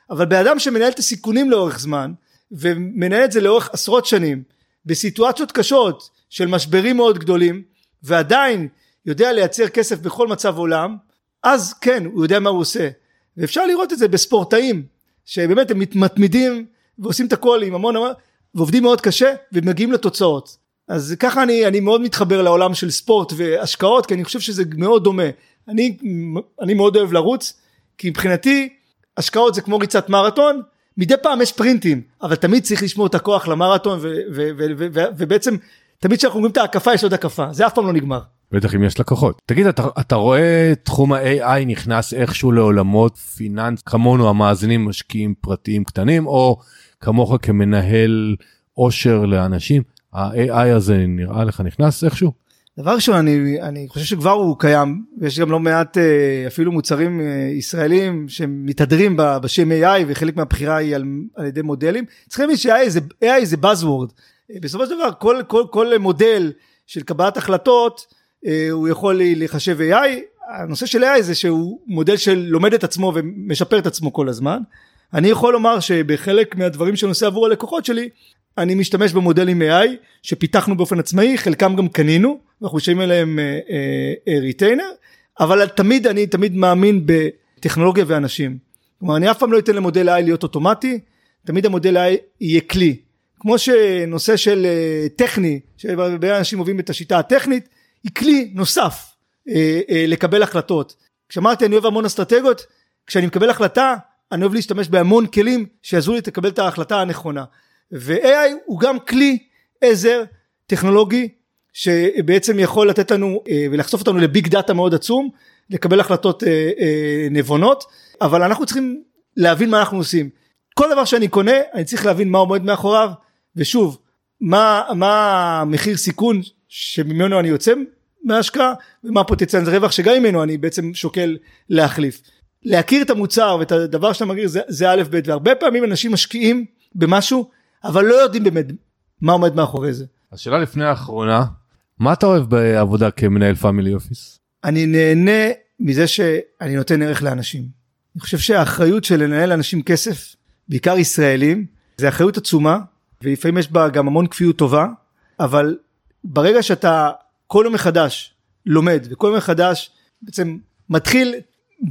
אבל בן אדם שמנהל את הסיכונים לאורך זמן ומנהל את זה לאורך עשרות שנים בסיטואציות קשות של משברים מאוד גדולים ועדיין יודע לייצר כסף בכל מצב עולם אז כן הוא יודע מה הוא עושה. ואפשר לראות את זה בספורטאים שבאמת הם מתמידים ועושים את הכל עם המון המון ועובדים מאוד קשה ומגיעים לתוצאות אז ככה אני, אני מאוד מתחבר לעולם של ספורט והשקעות כי אני חושב שזה מאוד דומה אני, אני מאוד אוהב לרוץ כי מבחינתי השקעות זה כמו ריצת מרתון מדי פעם יש פרינטים אבל תמיד צריך לשמור את הכוח למרתון ו- ו- ו- ובעצם תמיד כשאנחנו אומרים את ההקפה יש עוד הקפה זה אף פעם לא נגמר. בטח אם יש לקוחות. תגיד אתה, אתה רואה תחום ה-AI נכנס איכשהו לעולמות פיננס כמונו המאזינים משקיעים פרטיים קטנים או כמוך כמנהל עושר לאנשים ה-AI הזה נראה לך נכנס איכשהו? דבר ראשון אני, אני חושב שכבר הוא קיים ויש גם לא מעט אה, אפילו מוצרים אה, ישראלים שמתהדרים בשם AI וחלק מהבחירה היא על, על ידי מודלים. צריכים להבין ש-AI זה, זה buzzword. אה, בסופו של דבר כל, כל, כל מודל של קבלת החלטות הוא יכול להיחשב AI הנושא של AI זה שהוא מודל שלומד את עצמו ומשפר את עצמו כל הזמן אני יכול לומר שבחלק מהדברים שאני עושה עבור הלקוחות שלי אני משתמש במודלים AI שפיתחנו באופן עצמאי חלקם גם קנינו ואנחנו משלמים עליהם retainer אה, אה, אבל תמיד אני תמיד מאמין בטכנולוגיה ואנשים כלומר אני אף פעם לא אתן למודל AI להיות אוטומטי תמיד המודל יהיה כלי. כמו שנושא של אה, טכני, שהרבה אנשים אוהבים את השיטה הטכנית, היא כלי נוסף אה, אה, לקבל החלטות. כשאמרתי אני אוהב המון אסטרטגיות, כשאני מקבל החלטה אני אוהב להשתמש בהמון כלים שיעזרו לי לקבל את ההחלטה הנכונה. ו-AI הוא גם כלי עזר טכנולוגי שבעצם יכול לתת לנו ולחשוף אותנו לביג דאטה מאוד עצום, לקבל החלטות נבונות, אבל אנחנו צריכים להבין מה אנחנו עושים. כל דבר שאני קונה אני צריך להבין מה עומד מאחוריו ושוב מה, מה המחיר סיכון שממנו אני יוצא מההשקעה ומה הפוטנציאל רווח שגם ממנו אני בעצם שוקל להחליף. להכיר את המוצר ואת הדבר שאתה מכיר זה, זה א' ב' והרבה פעמים אנשים משקיעים במשהו אבל לא יודעים באמת מה עומד מאחורי זה. השאלה לפני האחרונה מה אתה אוהב בעבודה כמנהל פאמילי אופיס? אני נהנה מזה שאני נותן ערך לאנשים. אני חושב שהאחריות של לנהל לאנשים כסף בעיקר ישראלים זה אחריות עצומה ולפעמים יש בה גם המון כפיות טובה אבל ברגע שאתה כל יום מחדש לומד וכל יום מחדש בעצם מתחיל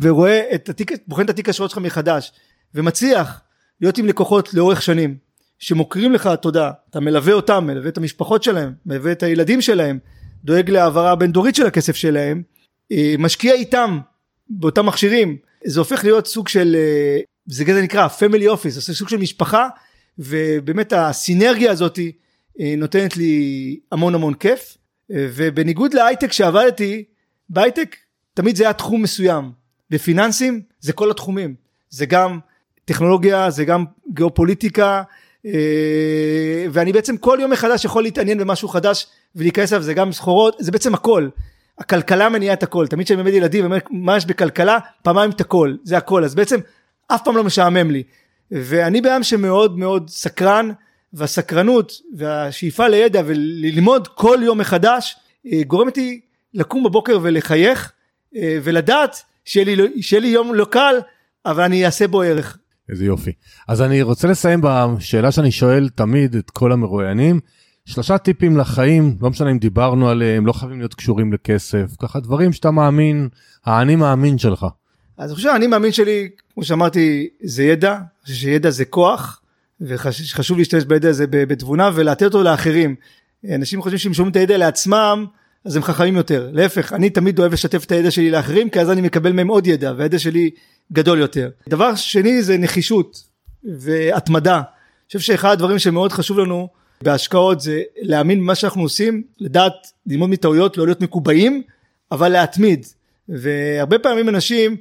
ורואה את התיק, בוחן את התיק השעות שלך מחדש ומצליח להיות עם לקוחות לאורך שנים שמוקירים לך תודה אתה מלווה אותם מלווה את המשפחות שלהם מלווה את הילדים שלהם דואג להעברה הבין דורית של הכסף שלהם אה, משקיע איתם באותם מכשירים. זה הופך להיות סוג של אה, זה כזה נקרא family office זה סוג של משפחה ובאמת הסינרגיה הזאתי אה, נותנת לי המון המון כיף. ובניגוד להייטק שעבדתי בהייטק תמיד זה היה תחום מסוים בפיננסים זה כל התחומים. זה גם טכנולוגיה זה גם גיאופוליטיקה אה, ואני בעצם כל יום מחדש יכול להתעניין במשהו חדש ולהיכנס אליו זה גם סחורות זה בעצם הכל. הכלכלה מניעה את הכל. תמיד כשאני מלמד ילדים אומר מה יש בכלכלה? פעמיים את הכל זה הכל. אז בעצם אף פעם לא משעמם לי. ואני בן שמאוד מאוד סקרן והסקרנות והשאיפה לידע וללמוד כל יום מחדש אה, גורמת לי לקום בבוקר ולחייך אה, ולדעת שיהיה לי, שיהיה לי יום לא קל אבל אני אעשה בו ערך. איזה יופי. אז אני רוצה לסיים בשאלה שאני שואל תמיד את כל המרואיינים. שלושה טיפים לחיים, לא משנה אם דיברנו עליהם, לא חייבים להיות קשורים לכסף, ככה דברים שאתה מאמין, האני מאמין שלך. אז אני חושב האני מאמין שלי, כמו שאמרתי, זה ידע, אני חושב שידע זה כוח, וחשוב להשתמש בידע הזה בתבונה ולתת אותו לאחרים. אנשים חושבים שהם שומעים את הידע לעצמם, אז הם חכמים יותר. להפך, אני תמיד אוהב לשתף את הידע שלי לאחרים, כי אז אני מקבל מהם עוד ידע, והידע שלי גדול יותר. דבר שני זה נחישות והתמדה. אני חושב שאחד הדברים שמאוד חשוב לנו בהשקעות זה להאמין במה שאנחנו עושים, לדעת ללמוד מטעויות, לא להיות מקובעים, אבל להתמיד. והרבה פעמים אנשים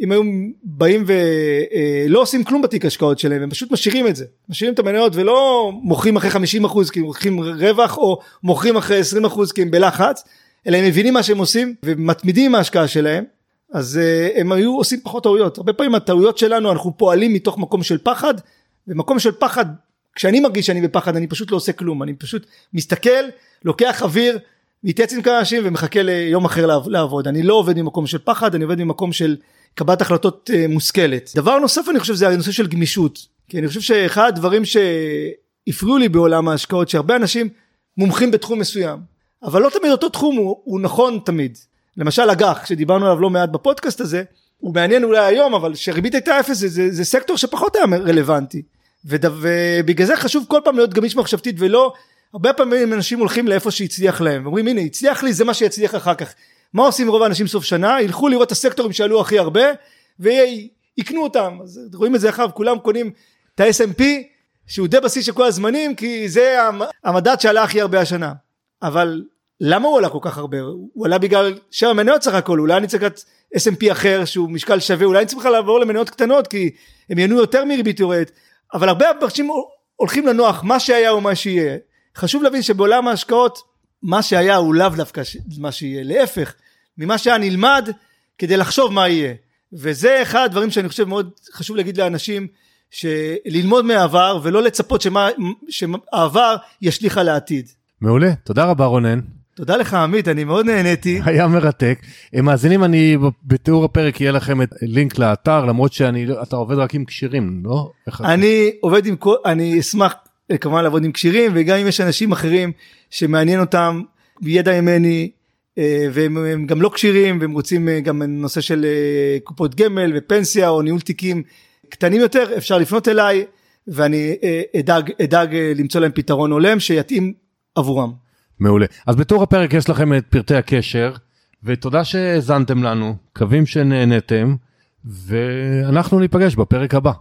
אם היו באים ולא אה, עושים כלום בתיק השקעות שלהם הם פשוט משאירים את זה. משאירים את המניות ולא מוכרים אחרי 50 אחוז כי הם מוכרים רווח או מוכרים אחרי 20 אחוז כי הם בלחץ אלא הם מבינים מה שהם עושים ומתמידים עם ההשקעה שלהם אז uh, הם היו עושים פחות טעויות. הרבה פעמים הטעויות שלנו אנחנו פועלים מתוך מקום של פחד ומקום של פחד כשאני מרגיש שאני בפחד אני פשוט לא עושה כלום. אני פשוט מסתכל לוקח אוויר מתייעץ עם כמה אנשים ומחכה ליום אחר לעבוד. אני לא עובד ממקום של פחד אני עובד ממקום של קבלת החלטות uh, מושכלת. דבר נוסף אני חושב זה הנושא של גמישות. כי אני חושב שאחד הדברים שהפריעו לי בעולם ההשקעות שהרבה אנשים מומחים בתחום מסוים אבל לא תמיד אותו תחום הוא, הוא נכון תמיד. למשל אג"ח שדיברנו עליו לא מעט בפודקאסט הזה הוא מעניין אולי היום אבל שריבית הייתה אפס זה, זה, זה סקטור שפחות היה רלוונטי. ובגלל זה חשוב כל פעם להיות גמיש מחשבתית ולא הרבה פעמים אנשים הולכים לאיפה שהצליח להם. אומרים הנה הצליח לי זה מה שיצליח אחר כך מה עושים רוב האנשים סוף שנה? ילכו לראות את הסקטורים שעלו הכי הרבה ויקנו אותם. אז רואים את זה אחר כולם קונים את ה-SMP שהוא די בשיא של כל הזמנים כי זה המדד שעלה הכי הרבה השנה. אבל למה הוא עלה כל כך הרבה? הוא עלה בגלל שם המניות סך הכל אולי אני צריך לקחת S&P אחר שהוא משקל שווה אולי אני צריך לעבור למניות קטנות כי הם ייהנו יותר מריבית יורדת אבל הרבה אנשים הולכים לנוח מה שהיה או מה שיהיה. חשוב להבין שבעולם ההשקעות מה שהיה הוא לאו דווקא מה שיהיה להפך ממה שהיה נלמד כדי לחשוב מה יהיה וזה אחד הדברים שאני חושב מאוד חשוב להגיד לאנשים שללמוד מהעבר ולא לצפות שמה, שהעבר ישליך על העתיד. מעולה תודה רבה רונן. תודה לך עמית אני מאוד נהניתי. <laughs> היה מרתק. מאזינים אני בתיאור הפרק יהיה לכם את לינק לאתר למרות שאני לא, עובד רק עם כשירים לא? אני עובד עם כל אני אשמח כמובן לעבוד עם כשירים וגם אם יש אנשים אחרים שמעניין אותם ידע ממני אה, והם גם לא כשירים והם רוצים אה, גם נושא של אה, קופות גמל ופנסיה או ניהול תיקים קטנים יותר אפשר לפנות אליי ואני אה, אדאג, אדאג אה, למצוא להם פתרון הולם שיתאים עבורם. מעולה. אז בתור הפרק יש לכם את פרטי הקשר, ותודה שהאזנתם לנו, מקווים שנהנתם, ואנחנו ניפגש בפרק הבא.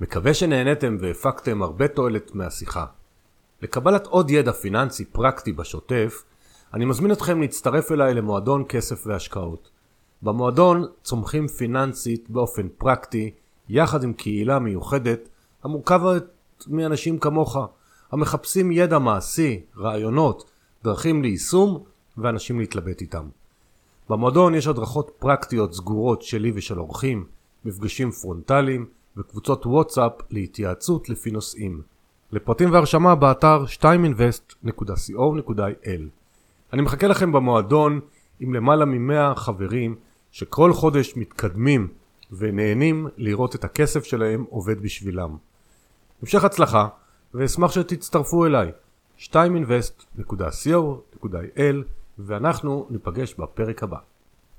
מקווה שנהניתם והפקתם הרבה תועלת מהשיחה. לקבלת עוד ידע פיננסי פרקטי בשוטף, אני מזמין אתכם להצטרף אליי למועדון כסף והשקעות. במועדון צומחים פיננסית באופן פרקטי, יחד עם קהילה מיוחדת המורכבת מאנשים כמוך, המחפשים ידע מעשי, רעיונות, דרכים ליישום ואנשים להתלבט איתם. במועדון יש הדרכות פרקטיות סגורות שלי ושל אורחים, מפגשים פרונטליים וקבוצות וואטסאפ להתייעצות לפי נושאים. לפרטים והרשמה באתר 2invest.co.il אני מחכה לכם במועדון עם למעלה מ-100 חברים שכל חודש מתקדמים ונהנים לראות את הכסף שלהם עובד בשבילם. המשך הצלחה ואשמח שתצטרפו אליי 2invest.co.il ואנחנו ניפגש בפרק הבא.